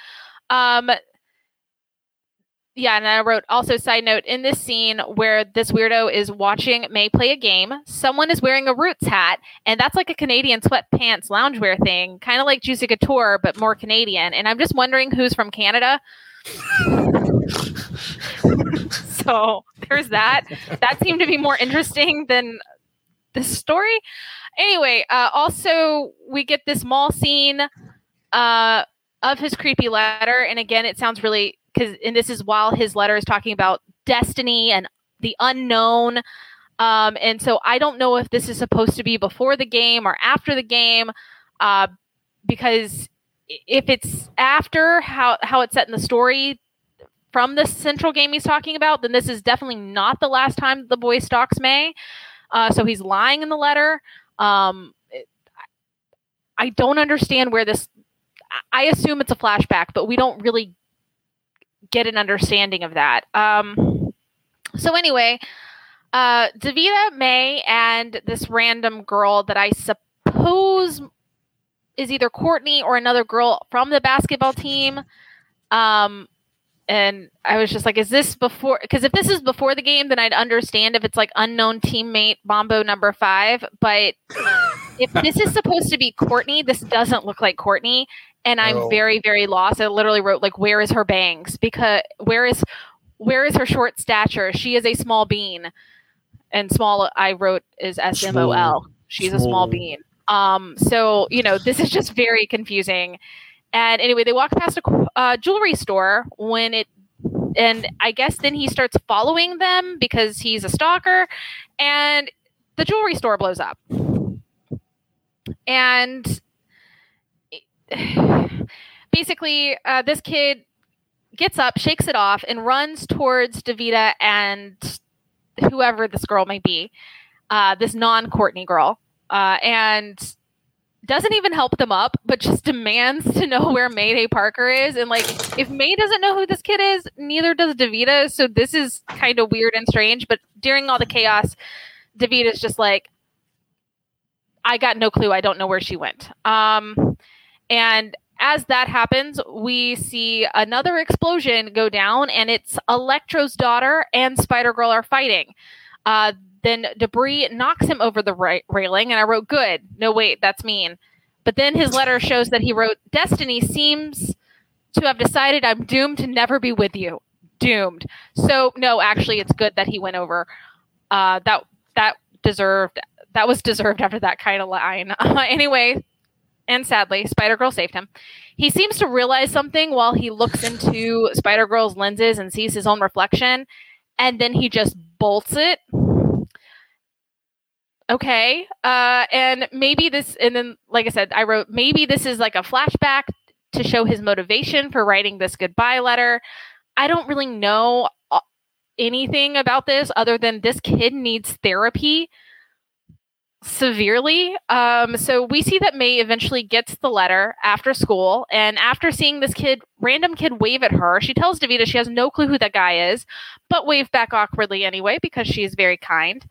Um, yeah, and I wrote also side note in this scene where this weirdo is watching May play a game, someone is wearing a Roots hat, and that's like a Canadian sweatpants loungewear thing, kind of like Juicy Couture, but more Canadian. And I'm just wondering who's from Canada. so there's that. That seemed to be more interesting than this story. Anyway, uh, also we get this mall scene uh, of his creepy letter, and again, it sounds really because, and this is while his letter is talking about destiny and the unknown. Um, and so I don't know if this is supposed to be before the game or after the game, uh, because if it's after how how it's set in the story, from the central game he's talking about, then this is definitely not the last time the boy stalks May. Uh, so he's lying in the letter. Um, I don't understand where this. I assume it's a flashback, but we don't really get an understanding of that. Um, so anyway, uh, Davida, May, and this random girl that I suppose is either Courtney or another girl from the basketball team. Um, and I was just like, is this before? Because if this is before the game, then I'd understand if it's like unknown teammate Bombo number five. But if this is supposed to be Courtney, this doesn't look like Courtney. And I'm Oh. very, very lost. I literally wrote like, where is her bangs? Because where is where is her short stature? She is a small bean. And small I wrote is S M O L. Small. She's a small Small. bean. Um, so you know, this is just very confusing. And anyway, they walk past a uh, jewelry store when it, and I guess then he starts following them because he's a stalker, and the jewelry store blows up. And basically, uh, this kid gets up, shakes it off, and runs towards Davida and whoever this girl may be, uh, this non Courtney girl, uh, and doesn't even help them up, but just demands to know where Mayday Parker is. And like, if May doesn't know who this kid is, neither does Davida. So this is kind of weird and strange. But during all the chaos, Davida's just like, I got no clue. I don't know where she went. Um, and as that happens, we see another explosion go down, and it's Electro's daughter and Spider Girl are fighting. Uh, then debris knocks him over the ra- railing, and I wrote, Good. No, wait, that's mean. But then his letter shows that he wrote, Destiny seems to have decided I'm doomed to never be with you. Doomed. So, no, actually, it's good that he went over. Uh, that that deserved that was deserved after that kind of line. anyway, and sadly, Spider Girl saved him. He seems to realize something while he looks into Spider Girl's lenses and sees his own reflection, and then he just bolts it. Okay. Uh, and maybe this, and then, like I said, I wrote, maybe this is like a flashback to show his motivation for writing this goodbye letter. I don't really know uh, anything about this other than this kid needs therapy severely. Um, so we see that May eventually gets the letter after school, and after seeing this kid, random kid, wave at her, she tells Davida she has no clue who that guy is, but wave back awkwardly anyway because she is very kind.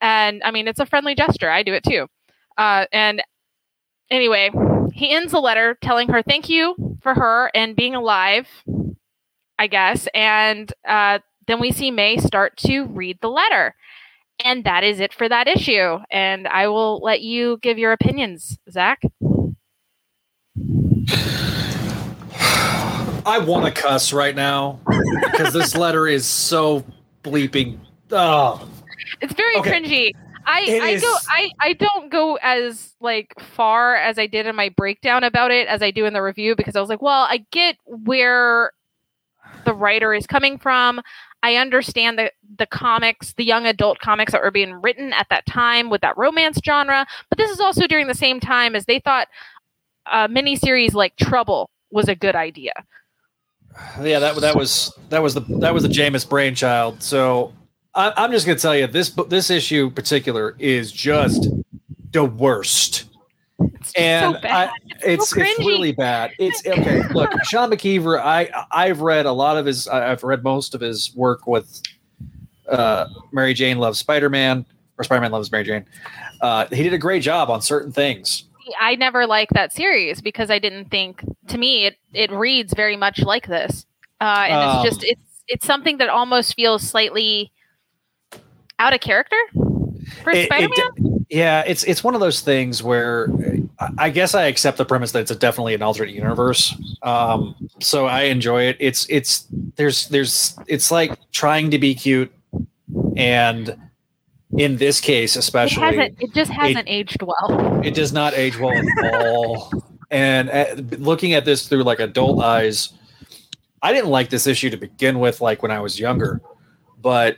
And I mean, it's a friendly gesture. I do it too. Uh, and anyway, he ends the letter telling her thank you for her and being alive, I guess. And uh, then we see May start to read the letter. And that is it for that issue. And I will let you give your opinions, Zach. I want to cuss right now because this letter is so bleeping. Oh, It's very Okay. cringy. I, It I is- go I, I don't go as like far as I did in my breakdown about it as I do in the review because I was like, well, I get where the writer is coming from. I understand the the comics, the young adult comics that were being written at that time with that romance genre, but this is also during the same time as they thought a miniseries like Trouble was a good idea. yeah, that that was that was the that was the Jemas brainchild. So I, I'm just gonna tell you this this issue in particular is just the worst. It's and so bad. I, it's so it's really bad. It's okay. Look, Sean McKeever. I I've read a lot of his. I've read most of his work with uh, Mary Jane loves Spider Man or Spider Man loves Mary Jane. Uh, he did a great job on certain things. I never liked that series because I didn't think to me it it reads very much like this, uh, and Um, it's just it's it's something that almost feels slightly out of character for It- it Spider d- Man. Yeah, it's it's one of those things where I- guess I accept the premise that it's a definitely an alternate universe. Um, so I enjoy it. It's it's there's there's it's like trying to be cute, and in this case It especially, hasn't. It just hasn't aged well. it does not age well at all. And uh, looking at this through like adult eyes, I didn't like this issue to begin with, like when I was younger. But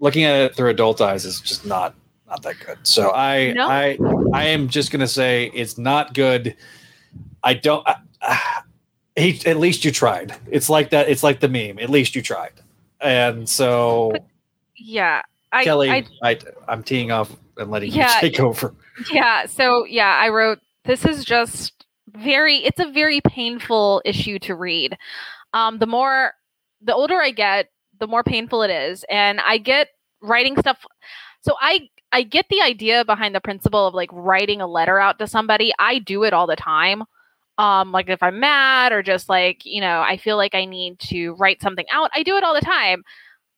looking at it through adult eyes is just not not that good. So I No? I I am just gonna say it's not good. I don't. I, he, at least you tried. It's like that. It's like the meme. At least you tried. And so Yeah, I, Kelly, I I, I am teeing off and letting Yeah. you take over. yeah. So yeah, I wrote This is just very it's a very painful issue to read. Um the more the older I get, the more painful it is. And I get writing stuff so I I get the idea behind the principle of like writing a letter out to somebody. I do it all the time. Um, like if I'm mad or just like, you know, I feel like I need to write something out, I do it all the time.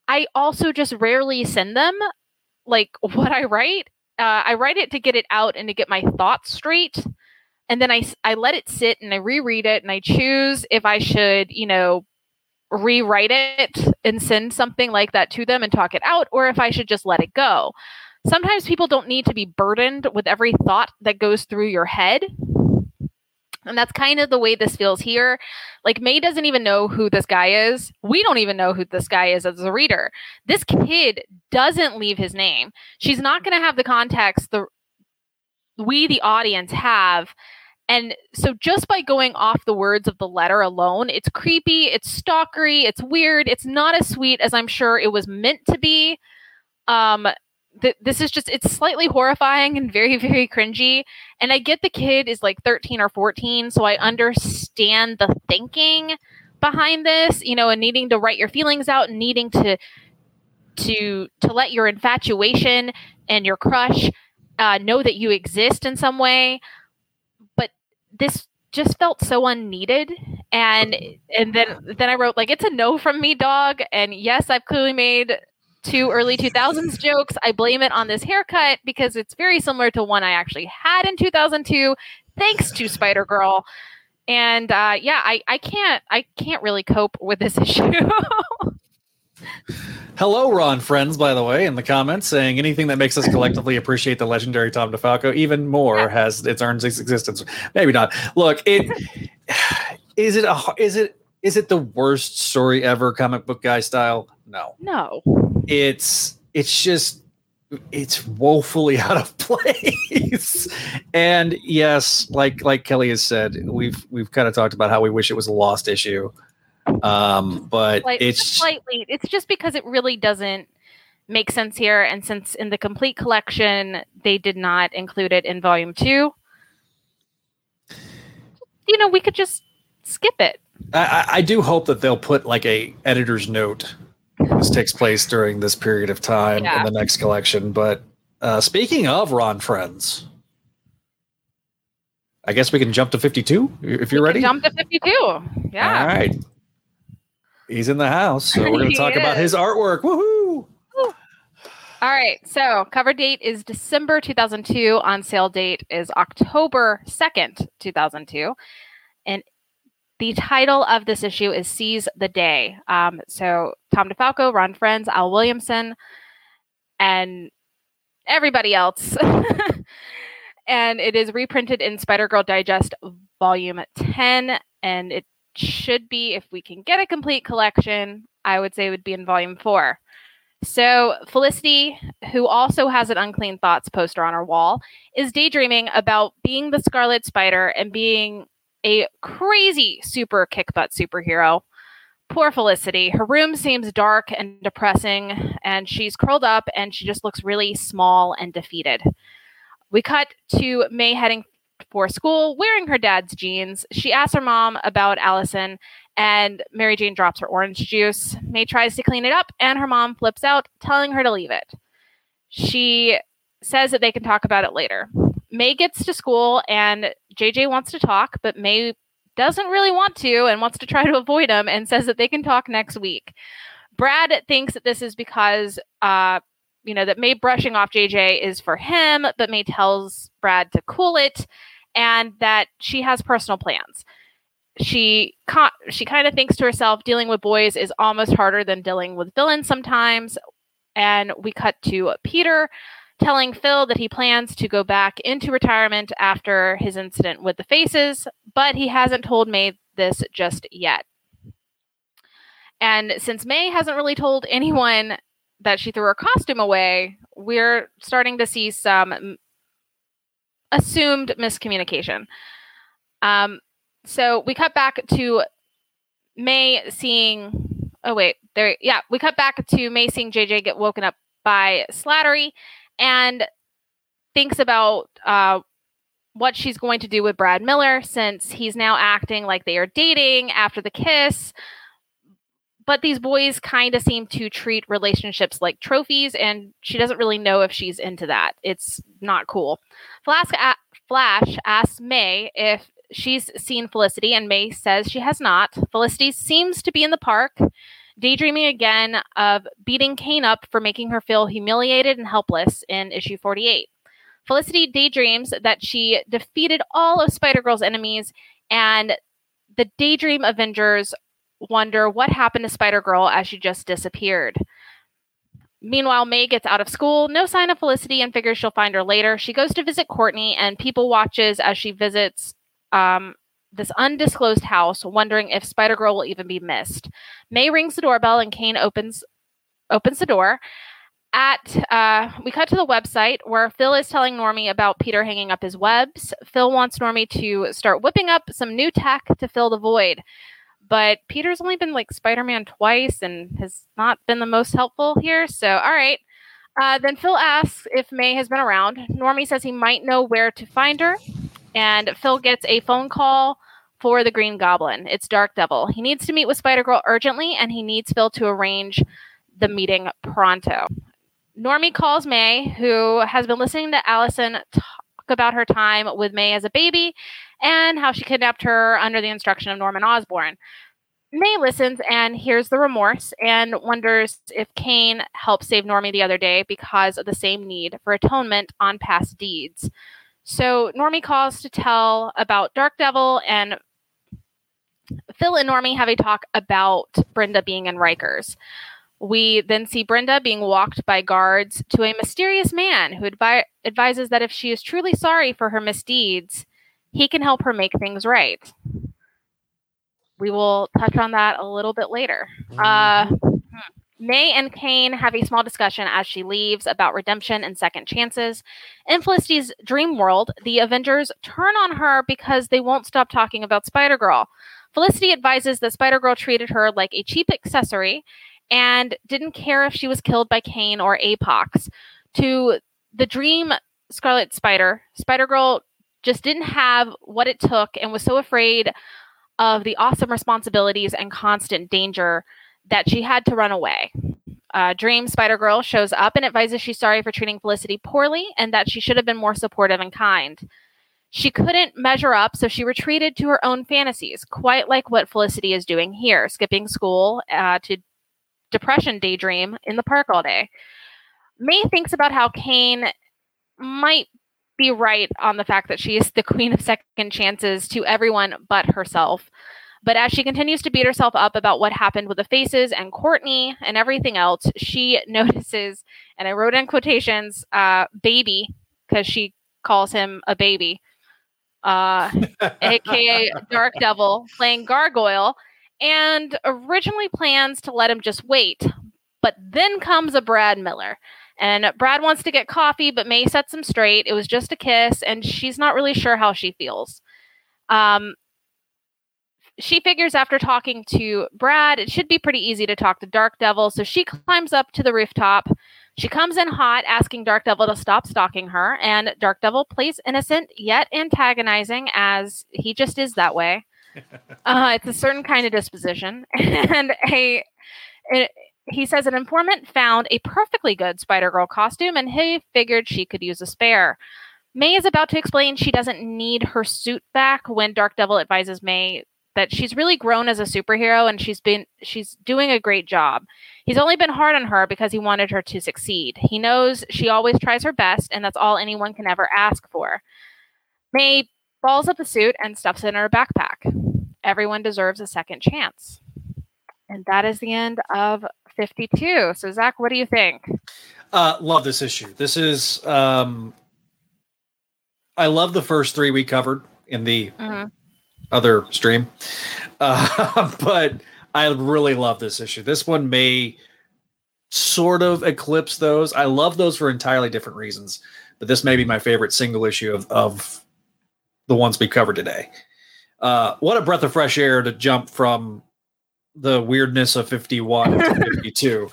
I also just rarely send them like what I write. Uh, I write it to get it out and to get my thoughts straight. And then I, I let it sit and I reread it and I choose if I should, you know, rewrite it and send something like that to them and talk it out or if I should just let it go. Sometimes people don't need to be burdened with every thought that goes through your head. And that's kind of the way this feels here. Like May doesn't even know who this guy is. We don't even know who this guy is as a reader. This kid doesn't leave his name. She's not going to have the context the we the audience have. And so just by going off the words of the letter alone, it's creepy, it's stalkery, it's weird, it's not as sweet as I'm sure it was meant to be. Um th- this is just it's slightly horrifying and very very cringy and i get the kid is like 13 or 14 so i understand the thinking behind this you know and needing to write your feelings out and needing to to to let your infatuation and your crush uh, know that you exist in some way but this just felt so unneeded and and then then i wrote like it's a no from me dog and yes i've clearly made two early 2000s jokes. I blame it on this haircut because it's very similar to one I actually had in 2002, thanks to Spider Girl. And uh, yeah, I, I can't I can't really cope with this issue. Hello, Ron Frenz, by the way, in the comments saying anything that makes us collectively appreciate the legendary Tom DeFalco even more has its earns its existence. Maybe not. Look, it is it a is it is it the worst story ever comic book guy style? No. No it's it's just it's woefully out of place. and yes, like like Kelly has said, we've we've kind of talked about how we wish it was a lost issue. Um, but Slight, it's slightly it's just because it really doesn't make sense here. And since in the complete collection they did not include it in volume two, you know, we could just skip it. I, I do hope that they'll put like a editor's note this takes place during this period of time yeah. in the next collection. But uh, speaking of Ron Frenz, I guess we can jump to 52 if you're ready. Jump to 52. Yeah. All right. He's in the house, so we're going to talk is. about his artwork. Woohoo! All right. So, cover date is December 2002. On sale date is October 2nd, 2002. And the title of this issue is Seize the Day. Um, so Tom DeFalco, Ron Frenz, Al Williamson, and everybody else. and it is reprinted in Spider Girl Digest Volume 10. And it should be, if we can get a complete collection, I would say it would be in Volume 4. So, Felicity, who also has an Unclean Thoughts poster on her wall, is daydreaming about being the Scarlet Spider and being a crazy super kick butt superhero. Poor Felicity. Her room seems dark and depressing, and she's curled up and she just looks really small and defeated. We cut to May heading for school wearing her dad's jeans. She asks her mom about Allison, and Mary Jane drops her orange juice. May tries to clean it up, and her mom flips out, telling her to leave it. She says that they can talk about it later. May gets to school and JJ wants to talk, but May doesn't really want to and wants to try to avoid him and says that they can talk next week. Brad thinks that this is because uh you know that May brushing off JJ is for him, but May tells Brad to cool it and that she has personal plans. She she kind of thinks to herself dealing with boys is almost harder than dealing with villains sometimes. And we cut to Peter telling Phil that he plans to go back into retirement after his incident with the faces, but he hasn't told May this just yet. And since May hasn't really told anyone that she threw her costume away, we're starting to see some assumed miscommunication. Um, so we cut back to May seeing. Oh wait, there. Yeah, we cut back to May seeing JJ get woken up by Slattery, and thinks about uh, what she's going to do with Brad Miller since he's now acting like they are dating after the kiss. But these boys kind of seem to treat relationships like trophies, and she doesn't really know if she's into that. It's not cool. Flash, Flash asks May if she's seen Felicity, and May says she has not. Felicity seems to be in the park, daydreaming again of beating Kaine up for making her feel humiliated and helpless in issue 48. Felicity daydreams that she defeated all of Spider Girl's enemies, and the Daydream Avengers wonder what happened to Spider Girl as she just disappeared. Meanwhile, May gets out of school, no sign of Felicity, and figures she'll find her later. She goes to visit Courtney, and people watches as she visits um, this undisclosed house, wondering if Spider Girl will even be missed. May rings the doorbell, and Kaine opens opens the door. At uh, we cut to the website where Phil is telling Normie about Peter hanging up his webs. Phil wants Normie to start whipping up some new tech to fill the void but Peter's only been like Spider Man twice and has not been the most helpful here. So, all right. Uh, then Phil asks if May has been around. Normie says he might know where to find her. And Phil gets a phone call for the Green Goblin. It's Dark Devil. He needs to meet with Spider Girl urgently, and he needs Phil to arrange the meeting pronto. Normie calls May, who has been listening to Allison talk about her time with May as a baby and how she kidnapped her under the instruction of Norman Osborn. May listens and hears the remorse and wonders if Kaine helped save Normie the other day because of the same need for atonement on past deeds. So Normie calls to tell about Dark Devil, and Phil and Normie have a talk about Brenda being in Rikers. We then see Brenda being walked by guards to a mysterious man who advi- advises that if she is truly sorry for her misdeeds, he can help her make things right. We will touch on that a little bit later. Uh, hmm. May and Kaine have a small discussion as she leaves about redemption and second chances. In Felicity's dream world, the Avengers turn on her because they won't stop talking about Spider Girl. Felicity advises that Spider Girl treated her like a cheap accessory and didn't care if she was killed by Kaine or Apox. To the dream Scarlet Spider, Spider Girl just didn't have what it took and was so afraid of the awesome responsibilities and constant danger that she had to run away. Uh, Dream Spider Girl shows up and advises she's sorry for treating Felicity poorly and that she should have been more supportive and kind. She couldn't measure up, so she retreated to her own fantasies, quite like what Felicity is doing here, skipping school uh, to depression daydream in the park all day. May thinks about how Kaine might be right on the fact that she is the queen of second chances to everyone but herself. But as she continues to beat herself up about what happened with the faces and Courtney and everything else, she notices, and I wrote in quotations, uh, baby, because she calls him a baby, uh, aka Dark Devil, playing Gargoyle, and originally plans to let him just wait. But then comes a Brad Miller. And Brad wants to get coffee, but May sets him straight. It was just a kiss, and she's not really sure how she feels. Um, she figures after talking to Brad, it should be pretty easy to talk to Dark Devil. So she climbs up to the rooftop. She comes in hot, asking Dark Devil to stop stalking her. And Dark Devil plays innocent yet antagonizing, as he just is that way. Uh, it's a certain kind of disposition. and a, a he says an informant found a perfectly good Spider Girl costume and he figured she could use a spare. May is about to explain she doesn't need her suit back when Dark Devil advises May that she's really grown as a superhero and she's been she's doing a great job. He's only been hard on her because he wanted her to succeed. He knows she always tries her best and that's all anyone can ever ask for. May balls up the suit and stuffs it in her backpack. Everyone deserves a second chance. And that is the end of 52. So, Zach, what do you think? Uh, love this issue. This is, um, I love the first three we covered in the mm-hmm. Other stream, uh, but I really love this issue. This one may sort of eclipse those. I love those for entirely different reasons, but this may be my favorite single issue of, of the ones we covered today. Uh, what a breath of fresh air to jump from the weirdness of 51 to 52.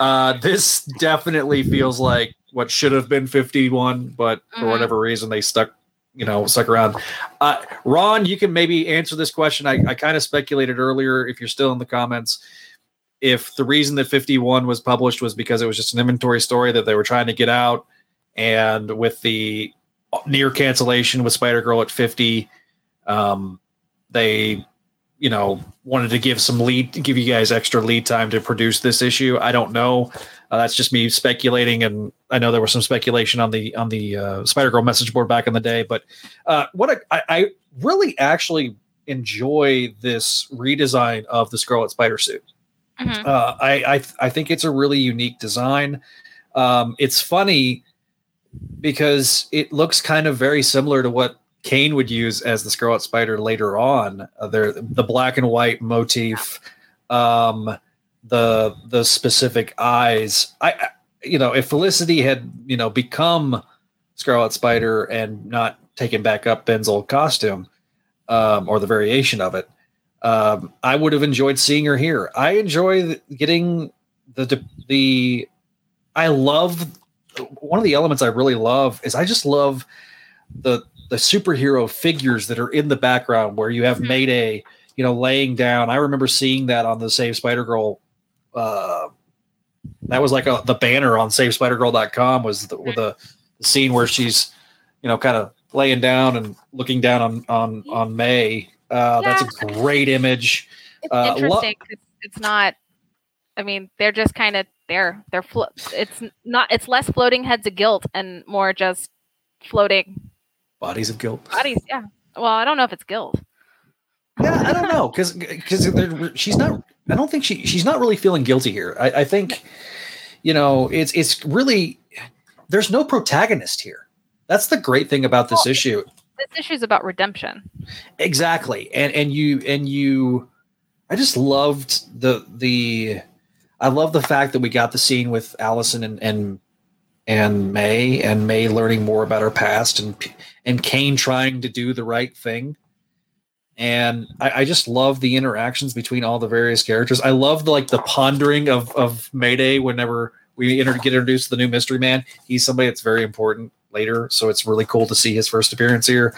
Uh, this definitely feels like what should have been 51, but for mm-hmm. whatever reason they stuck you know stuck around. Uh, Ron, you can maybe answer this question. I, I kind of speculated earlier. If you're still in the comments, if the reason that 51 was published was because it was just an inventory story that they were trying to get out, and with the near cancellation with Spider Girl at 50, um, they you know wanted to give some lead give you guys extra lead time to produce this issue i don't know uh, that's just me speculating and i know there was some speculation on the on the uh, spider girl message board back in the day but uh, what I, I really actually enjoy this redesign of the scarlet spider suit mm-hmm. Uh, I, I i think it's a really unique design um, it's funny because it looks kind of very similar to what Kaine would use as the Scarlet Spider later on. Uh, there, the black and white motif, um, the the specific eyes. I, you know, if Felicity had you know become Scarlet Spider and not taken back up Ben's old costume, um, or the variation of it, um, I would have enjoyed seeing her here. I enjoy getting the the. I love one of the elements I really love is I just love the the superhero figures that are in the background where you have mm-hmm. Mayday, you know, laying down. I remember seeing that on the Save Spider Girl. Uh, that was like a, the banner on SaveSpiderGirl.com was the, with the, the scene where she's, you know, kind of laying down and looking down on on on May. Uh, yeah. That's a great image. It's uh, interesting. Lo- it's not. I mean, they're just kind of there. They're flo- It's not. It's less floating heads of guilt and more just floating Bodies of guilt. Bodies, yeah. Well, I don't know if it's guilt. Yeah, I don't know because because she's not. I don't think she she's not really feeling guilty here. I, I think, you know, it's it's really there's no protagonist here. That's the great thing about this well, issue. This issue is about redemption. Exactly, and and you and you, I just loved the the, I love the fact that we got the scene with Allison and and and May and May learning more about her past and and Kaine trying to do the right thing. And I, I, just love the interactions between all the various characters. I love the, like the pondering of of Mayday whenever we inter- get introduced to the new mystery man. He's somebody that's very important later, so it's really cool to see his first appearance here.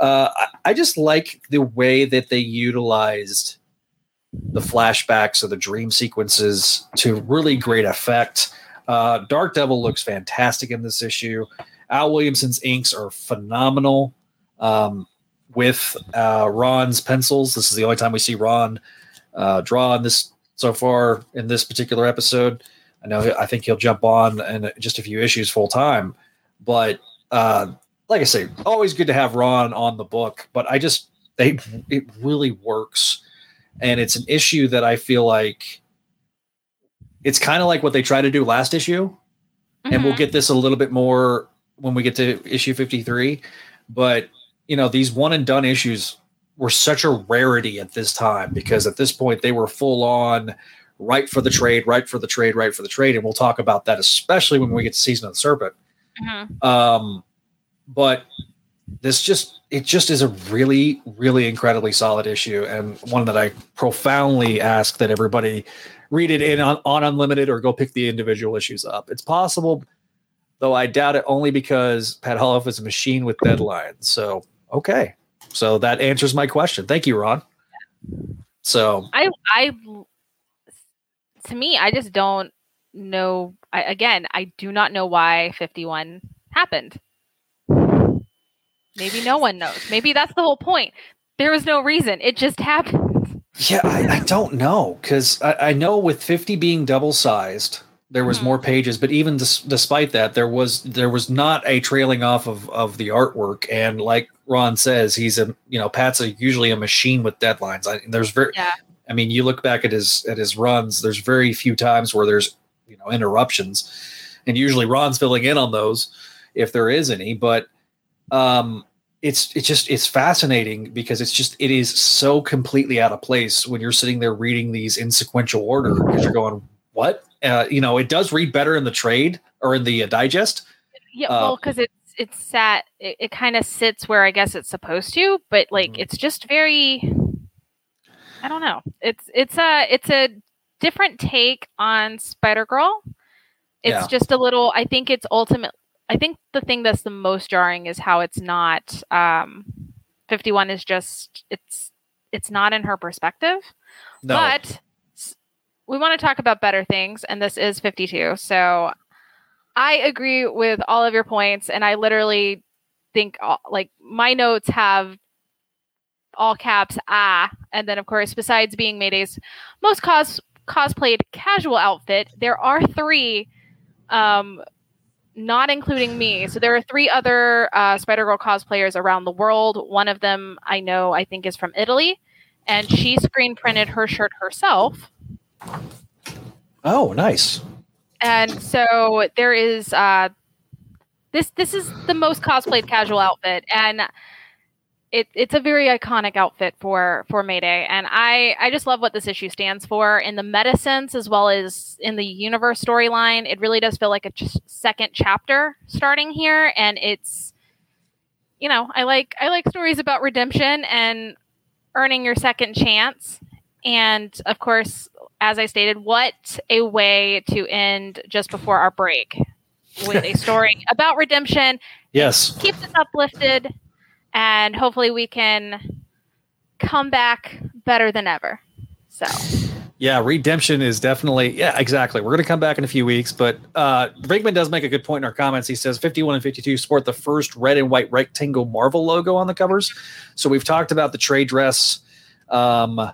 Uh, I, I just like the way that they utilized the flashbacks or the dream sequences to really great effect. Uh, Dark Devil looks fantastic in this issue. Al Williamson's inks are phenomenal. Um, with uh, Ron's pencils, this is the only time we see Ron uh, draw in this so far in this particular episode. I know I think he'll jump on in just a few issues full time, but uh, like I say, always good to have Ron on the book. But I just they it really works, and it's an issue that I feel like it's kind of like what they tried to do last issue, mm-hmm. and we'll mm-hmm. get this a little bit more when we get to issue 53 but you know these one and done issues were such a rarity at this time because at this point they were full on right for the trade right for the trade right for the trade and we'll talk about that especially when we get to season of the serpent mm-hmm. um, but this just it just is a really really incredibly solid issue and one that i profoundly ask that everybody read it in on, on unlimited or go pick the individual issues up it's possible though I doubt it only because Pat Olliffe is a machine with deadlines. So, okay. So that answers my question. Thank you, Ron. So I, I, to me, I just don't know. I, again, I do not know why 51 happened. Maybe no one knows. Maybe that's the whole point. There was no reason. It just happened. Yeah, I, I don't know because I, I know with 50 being double sized, there was mm-hmm. more pages but even dis- despite that there was there was not a trailing off of of the artwork and like ron says he's a you know pat's a usually a machine with deadlines I, there's very yeah. i mean you look back at his at his runs there's very few times where there's you know interruptions and usually ron's filling in on those if there is any but um it's it's just it's fascinating because it's just it is so completely out of place when you're sitting there reading these in sequential order because you're going what uh, you know, it does read better in the trade or in the uh, digest. Yeah, uh, well, because it's it's sat, it, it kind of sits where I guess it's supposed to, but like mm-hmm. it's just very. I don't know. It's it's a it's a different take on Spider Girl. It's yeah. just a little. I think it's ultimate. I think the thing that's the most jarring is how it's not um, 51 is just it's it's not in her perspective. No. But we want to talk about better things, and this is 52. So I agree with all of your points, and I literally think like my notes have all caps ah, and then of course, besides being Mayday's most cos cosplayed casual outfit, there are three. Um, not including me. So there are three other uh, Spider Girl cosplayers around the world. One of them I know I think is from Italy, and she screen printed her shirt herself. Oh, nice. And so there is uh, this. This is the most cosplayed casual outfit, and it, it's a very iconic outfit for for Mayday. And I I just love what this issue stands for in the meta sense as well as in the universe storyline. It really does feel like a ch- second chapter starting here, and it's you know I like I like stories about redemption and earning your second chance. And of course, as I stated, what a way to end just before our break with a story about redemption. Yes. Keeps us uplifted, and hopefully we can come back better than ever. So, Yeah, redemption is definitely yeah, exactly. We're going to come back in a few weeks, but uh Brinkman does make a good point in our comments. He says 51 and 52 sport the first red and white rectangle Marvel logo on the covers. So we've talked about the trade dress um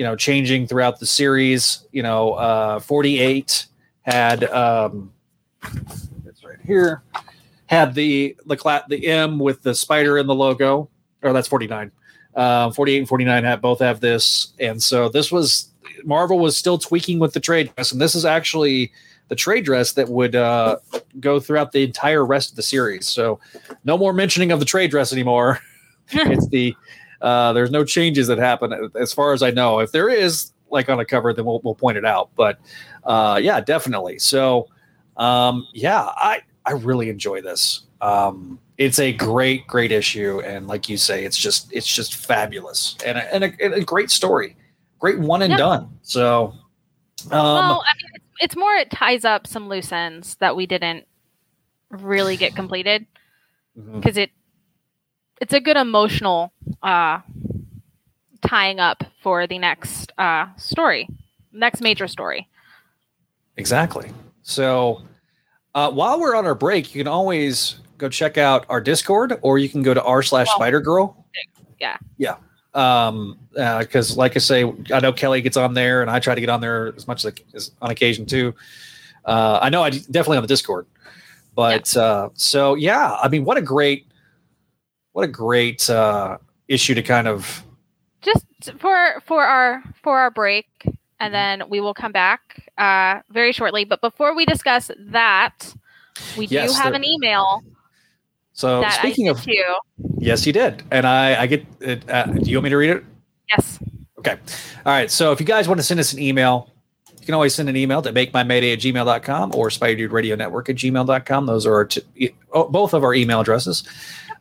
you know changing throughout the series, you know, uh 48 had um it's right here had the the the M with the spider in the logo or that's 49. Uh, 48 and 49 have both have this and so this was Marvel was still tweaking with the trade dress, and this is actually the trade dress that would uh, go throughout the entire rest of the series. So, no more mentioning of the trade dress anymore. it's the uh, there's no changes that happen as far as I know. If there is, like on a cover, then we'll, we'll point it out. But uh, yeah, definitely. So, um, yeah, I I really enjoy this. Um, it's a great, great issue, and like you say, it's just it's just fabulous and a, and a, and a great story great one and Yeah. done. So, um, well, I mean, it's, it's more it ties up some loose ends that we didn't really get completed because it it's a good emotional uh, tying up for the next uh, story, next major story. exactly. So, uh, while we're on our break, you can always go check out our Discord, or you can go to r slash Spider Girl. yeah. yeah. Um, because like I say, I know Kelly gets on there, and I try to get on there as much as, as on occasion too. Uh, I know I definitely on the Discord, but uh, so yeah, I mean, what a great, what a great uh, issue to kind of just for for our for our break Mm-hmm. and then we will come back uh very shortly but before we discuss that we Yes, do have there- an email So speaking of, you yes, you did, and I I get it. Uh, do you want me to read it? yes Okay. All right. So if you guys want to send us an email, you can always send an email to make my makemymayday at gmail.com or Spidey Dude Radio Network at gmail.com. Those are our t- oh, both of our email addresses.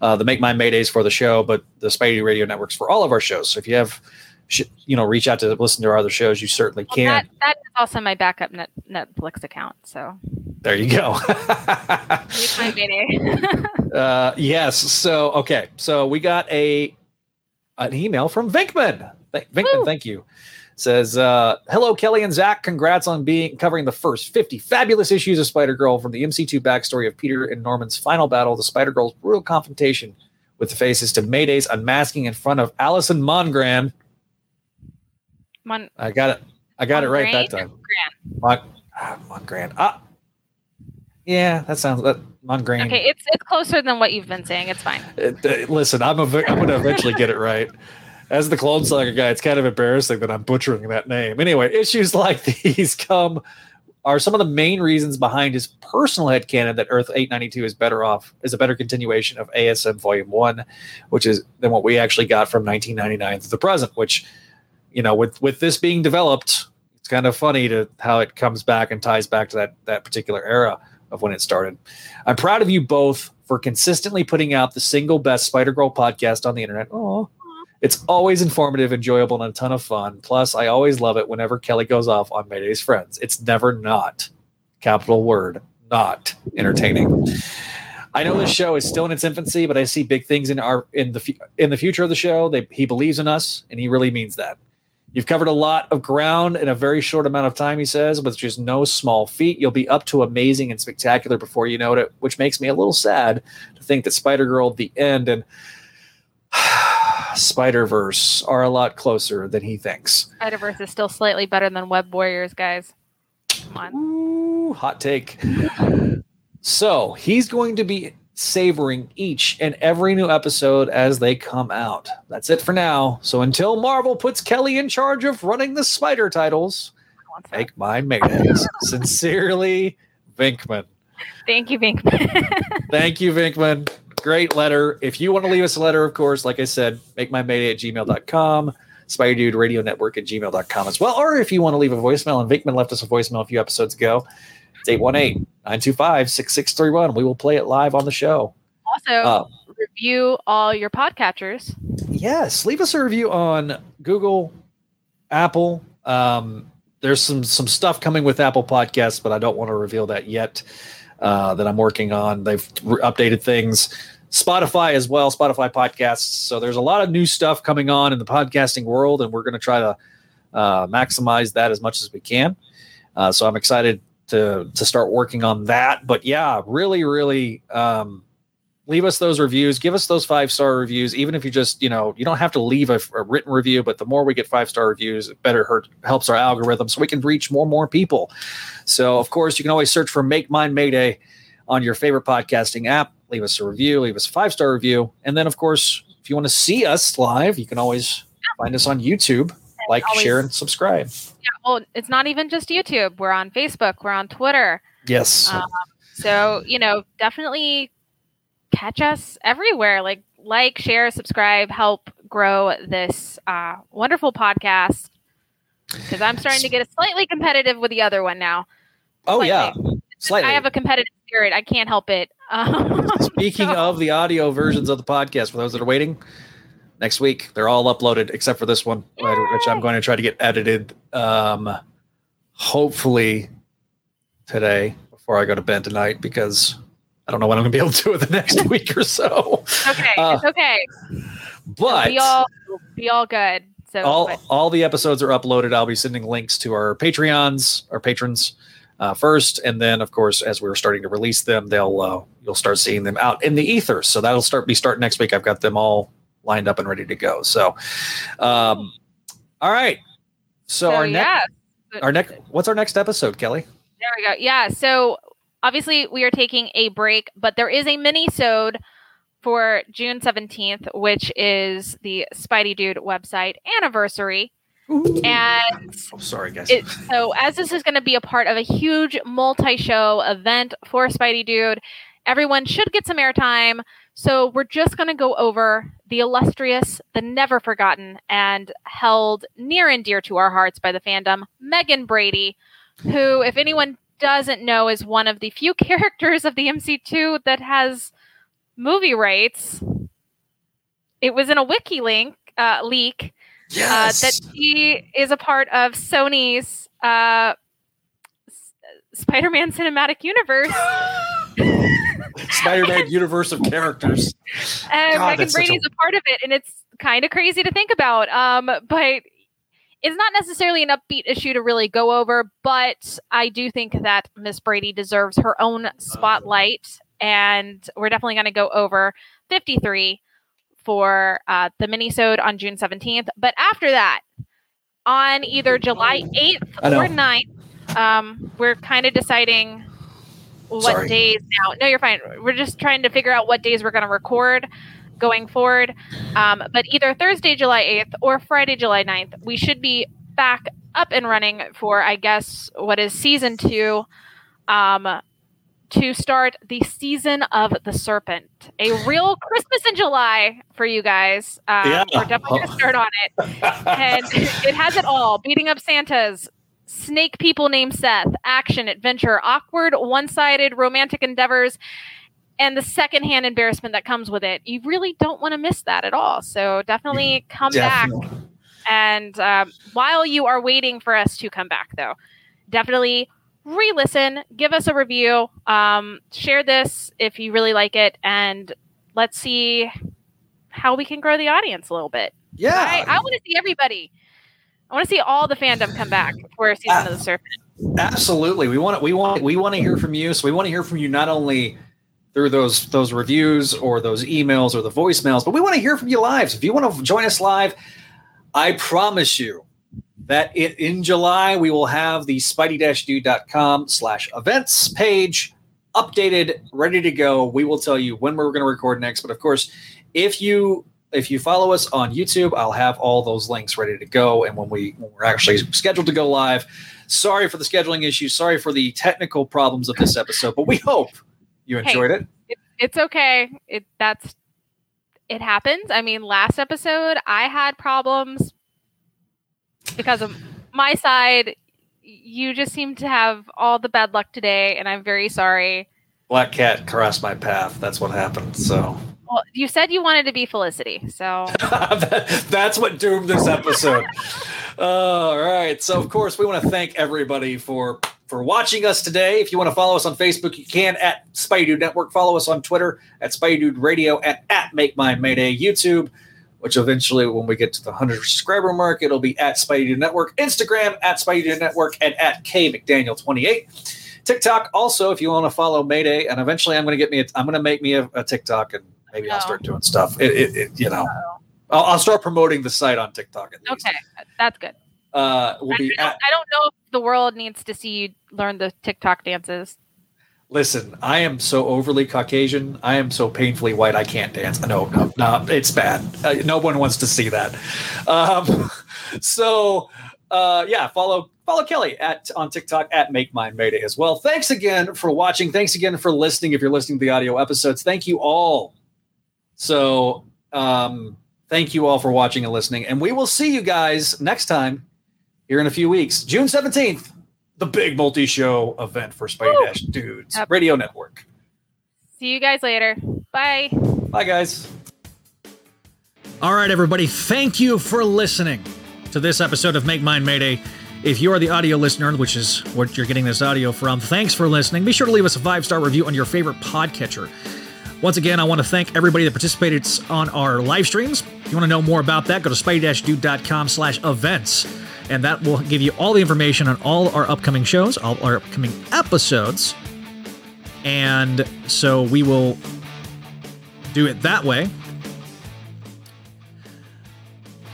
Uh, the Make My Maydays for the show, but the Spidey Radio Networks for all of our shows. So if you have, sh- you know, reach out to listen to our other shows, you certainly Well, can. that, that is also my backup net, netflix account so there you go. Make my Mayday. uh, yes. So okay. So we got a an email from Venkman. Th- Venkman, Woo. thank you. Says, uh, "Hello, Kelly and Zach. Congrats on being covering the first fifty fabulous issues of Spider Girl from the MC2 backstory of Peter and Norman's final battle, the Spider Girl's brutal confrontation with the faces to Mayday's unmasking in front of Allison Mongran. Mon- I got it. I got it right that Mongrain? time. Mon, ah, Mongran. Ah, yeah, that sounds that Mongran. okay it's it's closer than what you've been saying it's fine uh, listen, I'm a, I'm going to eventually get it right. As the Clone Saga guy, it's kind of embarrassing that I'm butchering that name. Anyway, issues like these come are some of the main reasons behind his personal headcanon that Earth 892 is better off is a better continuation of ASM Volume One, which is than what we actually got from 1999 to the present. Which, you know, with with this being developed, it's kind of funny to how it comes back and ties back to that that particular era of when it started. I'm proud of you both for consistently putting out the single best Spider Girl podcast on the internet. Oh, it's always informative, enjoyable, and a ton of fun. Plus, I always love it whenever Kelly goes off on Mayday's friends. It's never not capital word not entertaining. I know this show is still in its infancy, but I see big things in our in the in the future of the show. They, he believes in us, and he really means that. You've covered a lot of ground in a very short amount of time, he says, with just no small feat. You'll be up to amazing and spectacular before you know it, which makes me a little sad to think that Spider Girl, the end, and Spider Verse are a lot closer than he thinks. Spider Verse is still slightly better than Web Warriors, guys. Come on. Ooh, hot take. So he's going to be savoring each and every new episode as they come out. That's it for now. So until Marvel puts Kelly in charge of running the Spider titles, make my mayonnaise. Sincerely, Venkman. Thank you, Venkman. Thank you, Venkman. Great letter. If you want to leave us a letter, of course, like I said, make my mayday at gmail.com. Spidey Dude Radio Network at gmail.com as well. Or if you want to leave a voicemail, and Venkman left us a voicemail a few episodes ago, it's 818 925 6631. We will play it live on the show. Also, uh, review all your podcatchers. Yes. Leave us a review on Google, Apple. Um, there's some some stuff coming with Apple Podcasts, but I don't want to reveal that yet. Uh, that I'm working on. They've re- updated things. Spotify as well, Spotify podcasts. So there's a lot of new stuff coming on in the podcasting world, and we're going to try to uh, maximize that as much as we can. Uh, so I'm excited to to start working on that. But yeah, really, really um, leave us those reviews. Give us those five star reviews, even if you just you know you don't have to leave a, a written review. But the more we get five star reviews, it better hurt, helps our algorithm, so we can reach more and more people. So of course, you can always search for Make Mine Mayday on your favorite podcasting app. Leave us a review, leave us a five star review, and then of course, if you want to see us live, you can always find us on YouTube like, always, share, and subscribe. Yeah, well, it's not even just YouTube. We're on Facebook. We're on Twitter. Yes. Um, so you know, definitely catch us everywhere. Like, like, share, subscribe, help grow this uh, wonderful podcast. Because I'm starting to get a slightly competitive with the other one now. Oh slightly. yeah, slightly. I have a competitive spirit. I can't help it. Um, Speaking so. of the audio versions of the podcast, for those that are waiting, next week. They're all uploaded except for this one, Yay! which I'm going to try to get edited. Um, hopefully today before I go to bed tonight because I don't know when I'm going to be able to do it the next week or so. Okay, uh, it's okay. But be all be all good. So all but. all the episodes are uploaded. I'll be sending links to our Patreons, our patrons. Uh, first, and then of course, as we are starting to release them, they'll uh, you'll start seeing them out in the ether. So that'll start be start next week. I've got them all lined up and ready to go. So, um, all right. So, so our next, our next, what's our next episode, Kelly? There we go. Yeah. So obviously we are taking a break, but there is a mini-sode for June 17th, which is the Spidey Dude website anniversary. Ooh. And oh, sorry, guys. It, so, as this is going to be a part of a huge multi show event for Spidey Dude, everyone should get some airtime. So we're just going to go over the illustrious, the never forgotten, and held near and dear to our hearts by the fandom, Megan Brady, who, if anyone doesn't know, is one of the few characters of the MC2 that has movie rights. It was in a wiki link uh, leak yes. uh, that she is a part of Sony's uh, Spider-Man cinematic universe. Spider-Man universe of characters. And God, Megan Brady's a... a part of it, and it's kind of crazy to think about. Um, but it's not necessarily an upbeat issue to really go over, but I do think that Miss Brady deserves her own spotlight, and we're definitely going to go over 53 for uh, the minisode on June 17th. But after that, on either July 8th or 9th, um, we're kind of deciding what Sorry. days now. No, you're fine. We're just trying to figure out what days we're going to record going forward. Um, but either Thursday, July 8th or Friday, July 9th, we should be back up and running for, I guess, what is season two um, to start the season of the serpent. A real Christmas in July for you guys. Um, yeah. We're definitely going to start on it. and it has it all beating up Santas, snake people named Seth, action, adventure, awkward, one sided romantic endeavors, and the secondhand embarrassment that comes with it. You really don't want to miss that at all. So definitely come definitely. back. And um, while you are waiting for us to come back, though, definitely re-listen, give us a review, um, share this if you really like it, and let's see how we can grow the audience a little bit. Yeah, I, I want to see everybody. I want to see all the fandom come back for a season uh, of the Serpent. Absolutely, we want to, we want we want to hear from you. So we want to hear from you not only through those those reviews or those emails or the voicemails, but we want to hear from you live. So if you want to join us live, I promise you that it, in July we will have the spidey-dude.com slash events page updated, ready to go. We will tell you when we're going to record next. But of course, if you if you follow us on YouTube, I'll have all those links ready to go. And when we when we're actually scheduled to go live, sorry for the scheduling issues, sorry for the technical problems of this episode, but we hope you enjoyed hey, it. It's okay. It that's it happens. I mean, last episode I had problems because of my side. You just seem to have all the bad luck today, and I'm very sorry. Black cat crossed my path. That's what happened. So. Well, you said you wanted to be Felicity, so that's what doomed this episode. all right. So, of course, we want to thank everybody for for watching us today. If you want to follow us on Facebook, you can at Spidey Dude Network. Follow us on Twitter at Spidey Dude Radio and at Make Mine Mayday YouTube which eventually, when we get to the 100 subscriber mark, it'll be at Spidey Dude Network, Instagram at Spidey Dude Network, and at K McDaniel28. TikTok also, if you want to follow Mayday, and eventually I'm going to get me, a, I'm going to make me a, a TikTok, and maybe I'll start doing stuff. It, it, it you know, I'll, I'll, start promoting the site on TikTok. Okay, that's good. Uh, we'll I, be. I don't, I don't know if the world needs to see you learn the TikTok dances. Listen, I am so overly Caucasian. I am so painfully white. I can't dance. No, no, no. It's bad. Uh, no one wants to see that. Um, so, uh, yeah, follow follow Kelly at on TikTok at Make Mine Mayday as well. Thanks again for watching. Thanks again for listening. If you're listening to the audio episodes, thank you all. So, um, thank you all for watching and listening, and we will see you guys next time here in a few weeks, June seventeenth the big multi-show event for Spidey Woo! Dash Dudes yep. Radio Network. See you guys later. Bye. Bye, guys. All right, everybody. Thank you for listening to this episode of Make Mine Mayday. If you are the audio listener, which is what you're getting this audio from, thanks for listening. Be sure to leave us a five star review on your favorite podcatcher. Once again, I want to thank everybody that participated on our live streams. If you want to know more about that, go to spidey-dude.com slash events and that will give you all the information on all our upcoming shows, all our upcoming episodes. And so we will do it that way.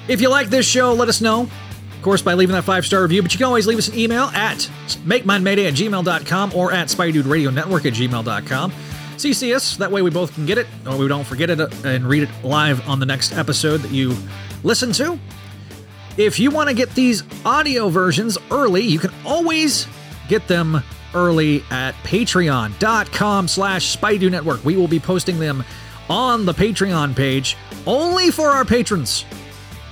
If you like this show, let us know. Of course, by leaving that five star review, but you can always leave us an email at makeminemayday at gmail.com or at Spidey Radio Network at gmail.com. CC us, that way we both can get it, or we don't forget it uh, and read it live on the next episode that you listen to. If you want to get these audio versions early, you can always get them early at patreon.com slash Spidey Network. We will be posting them on the Patreon page only for our patrons.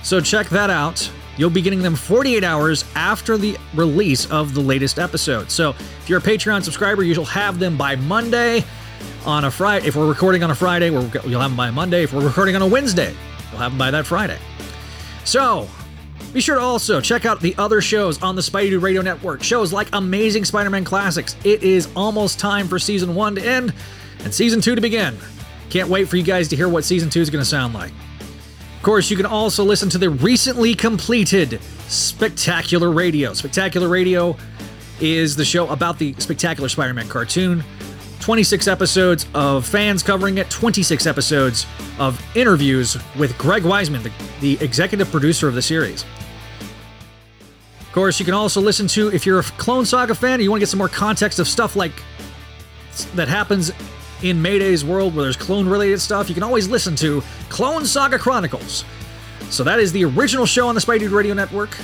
So check that out. You'll be getting them 48 hours after the release of the latest episode. So if you're a Patreon subscriber, you'll have them by Monday. On a Friday, if we're recording on a Friday, you'll have them by Monday. If we're recording on a Wednesday, you'll have them by that Friday. So be sure to also check out the other shows on the Spidey Dude Radio Network. Shows like Amazing Spider Man Classics. It is almost time for season one to end and season two to begin. Can't wait for you guys to hear what season two is going to sound like. Of course, you can also listen to the recently completed Spectacular Radio. Spectacular Radio is the show about the Spectacular Spider Man cartoon. 26 episodes of fans covering it, 26 episodes of interviews with Greg Weisman, the, the executive producer of the series course, you can also listen to, if you're a Clone Saga fan and you want to get some more context of stuff like that happens in Mayday's world where there's clone related stuff, you can always listen to Clone Saga Chronicles. So that is the original show on the Spidey Dude Radio Network,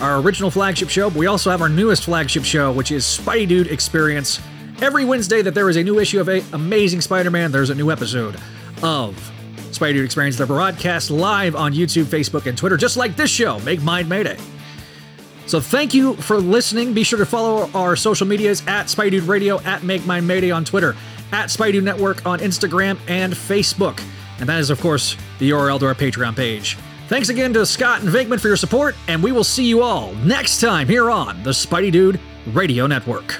our original flagship show. But we also have our newest flagship show, which is Spidey Dude Experience. Every Wednesday that there is a new issue of a Amazing Spider-Man, there's a new episode of Spidey Dude Experience. They're broadcast live on YouTube, Facebook, and Twitter, just like this show, Make Mine Mayday. So thank you for listening. Be sure to follow our social medias at Spidey Dude Radio, at Make My Mayday on Twitter, at Spidey Network on Instagram and Facebook. And that is, of course, the URL to our Patreon page. Thanks again to Scott and Venkman for your support, and we will see you all next time here on the Spidey Dude Radio Network.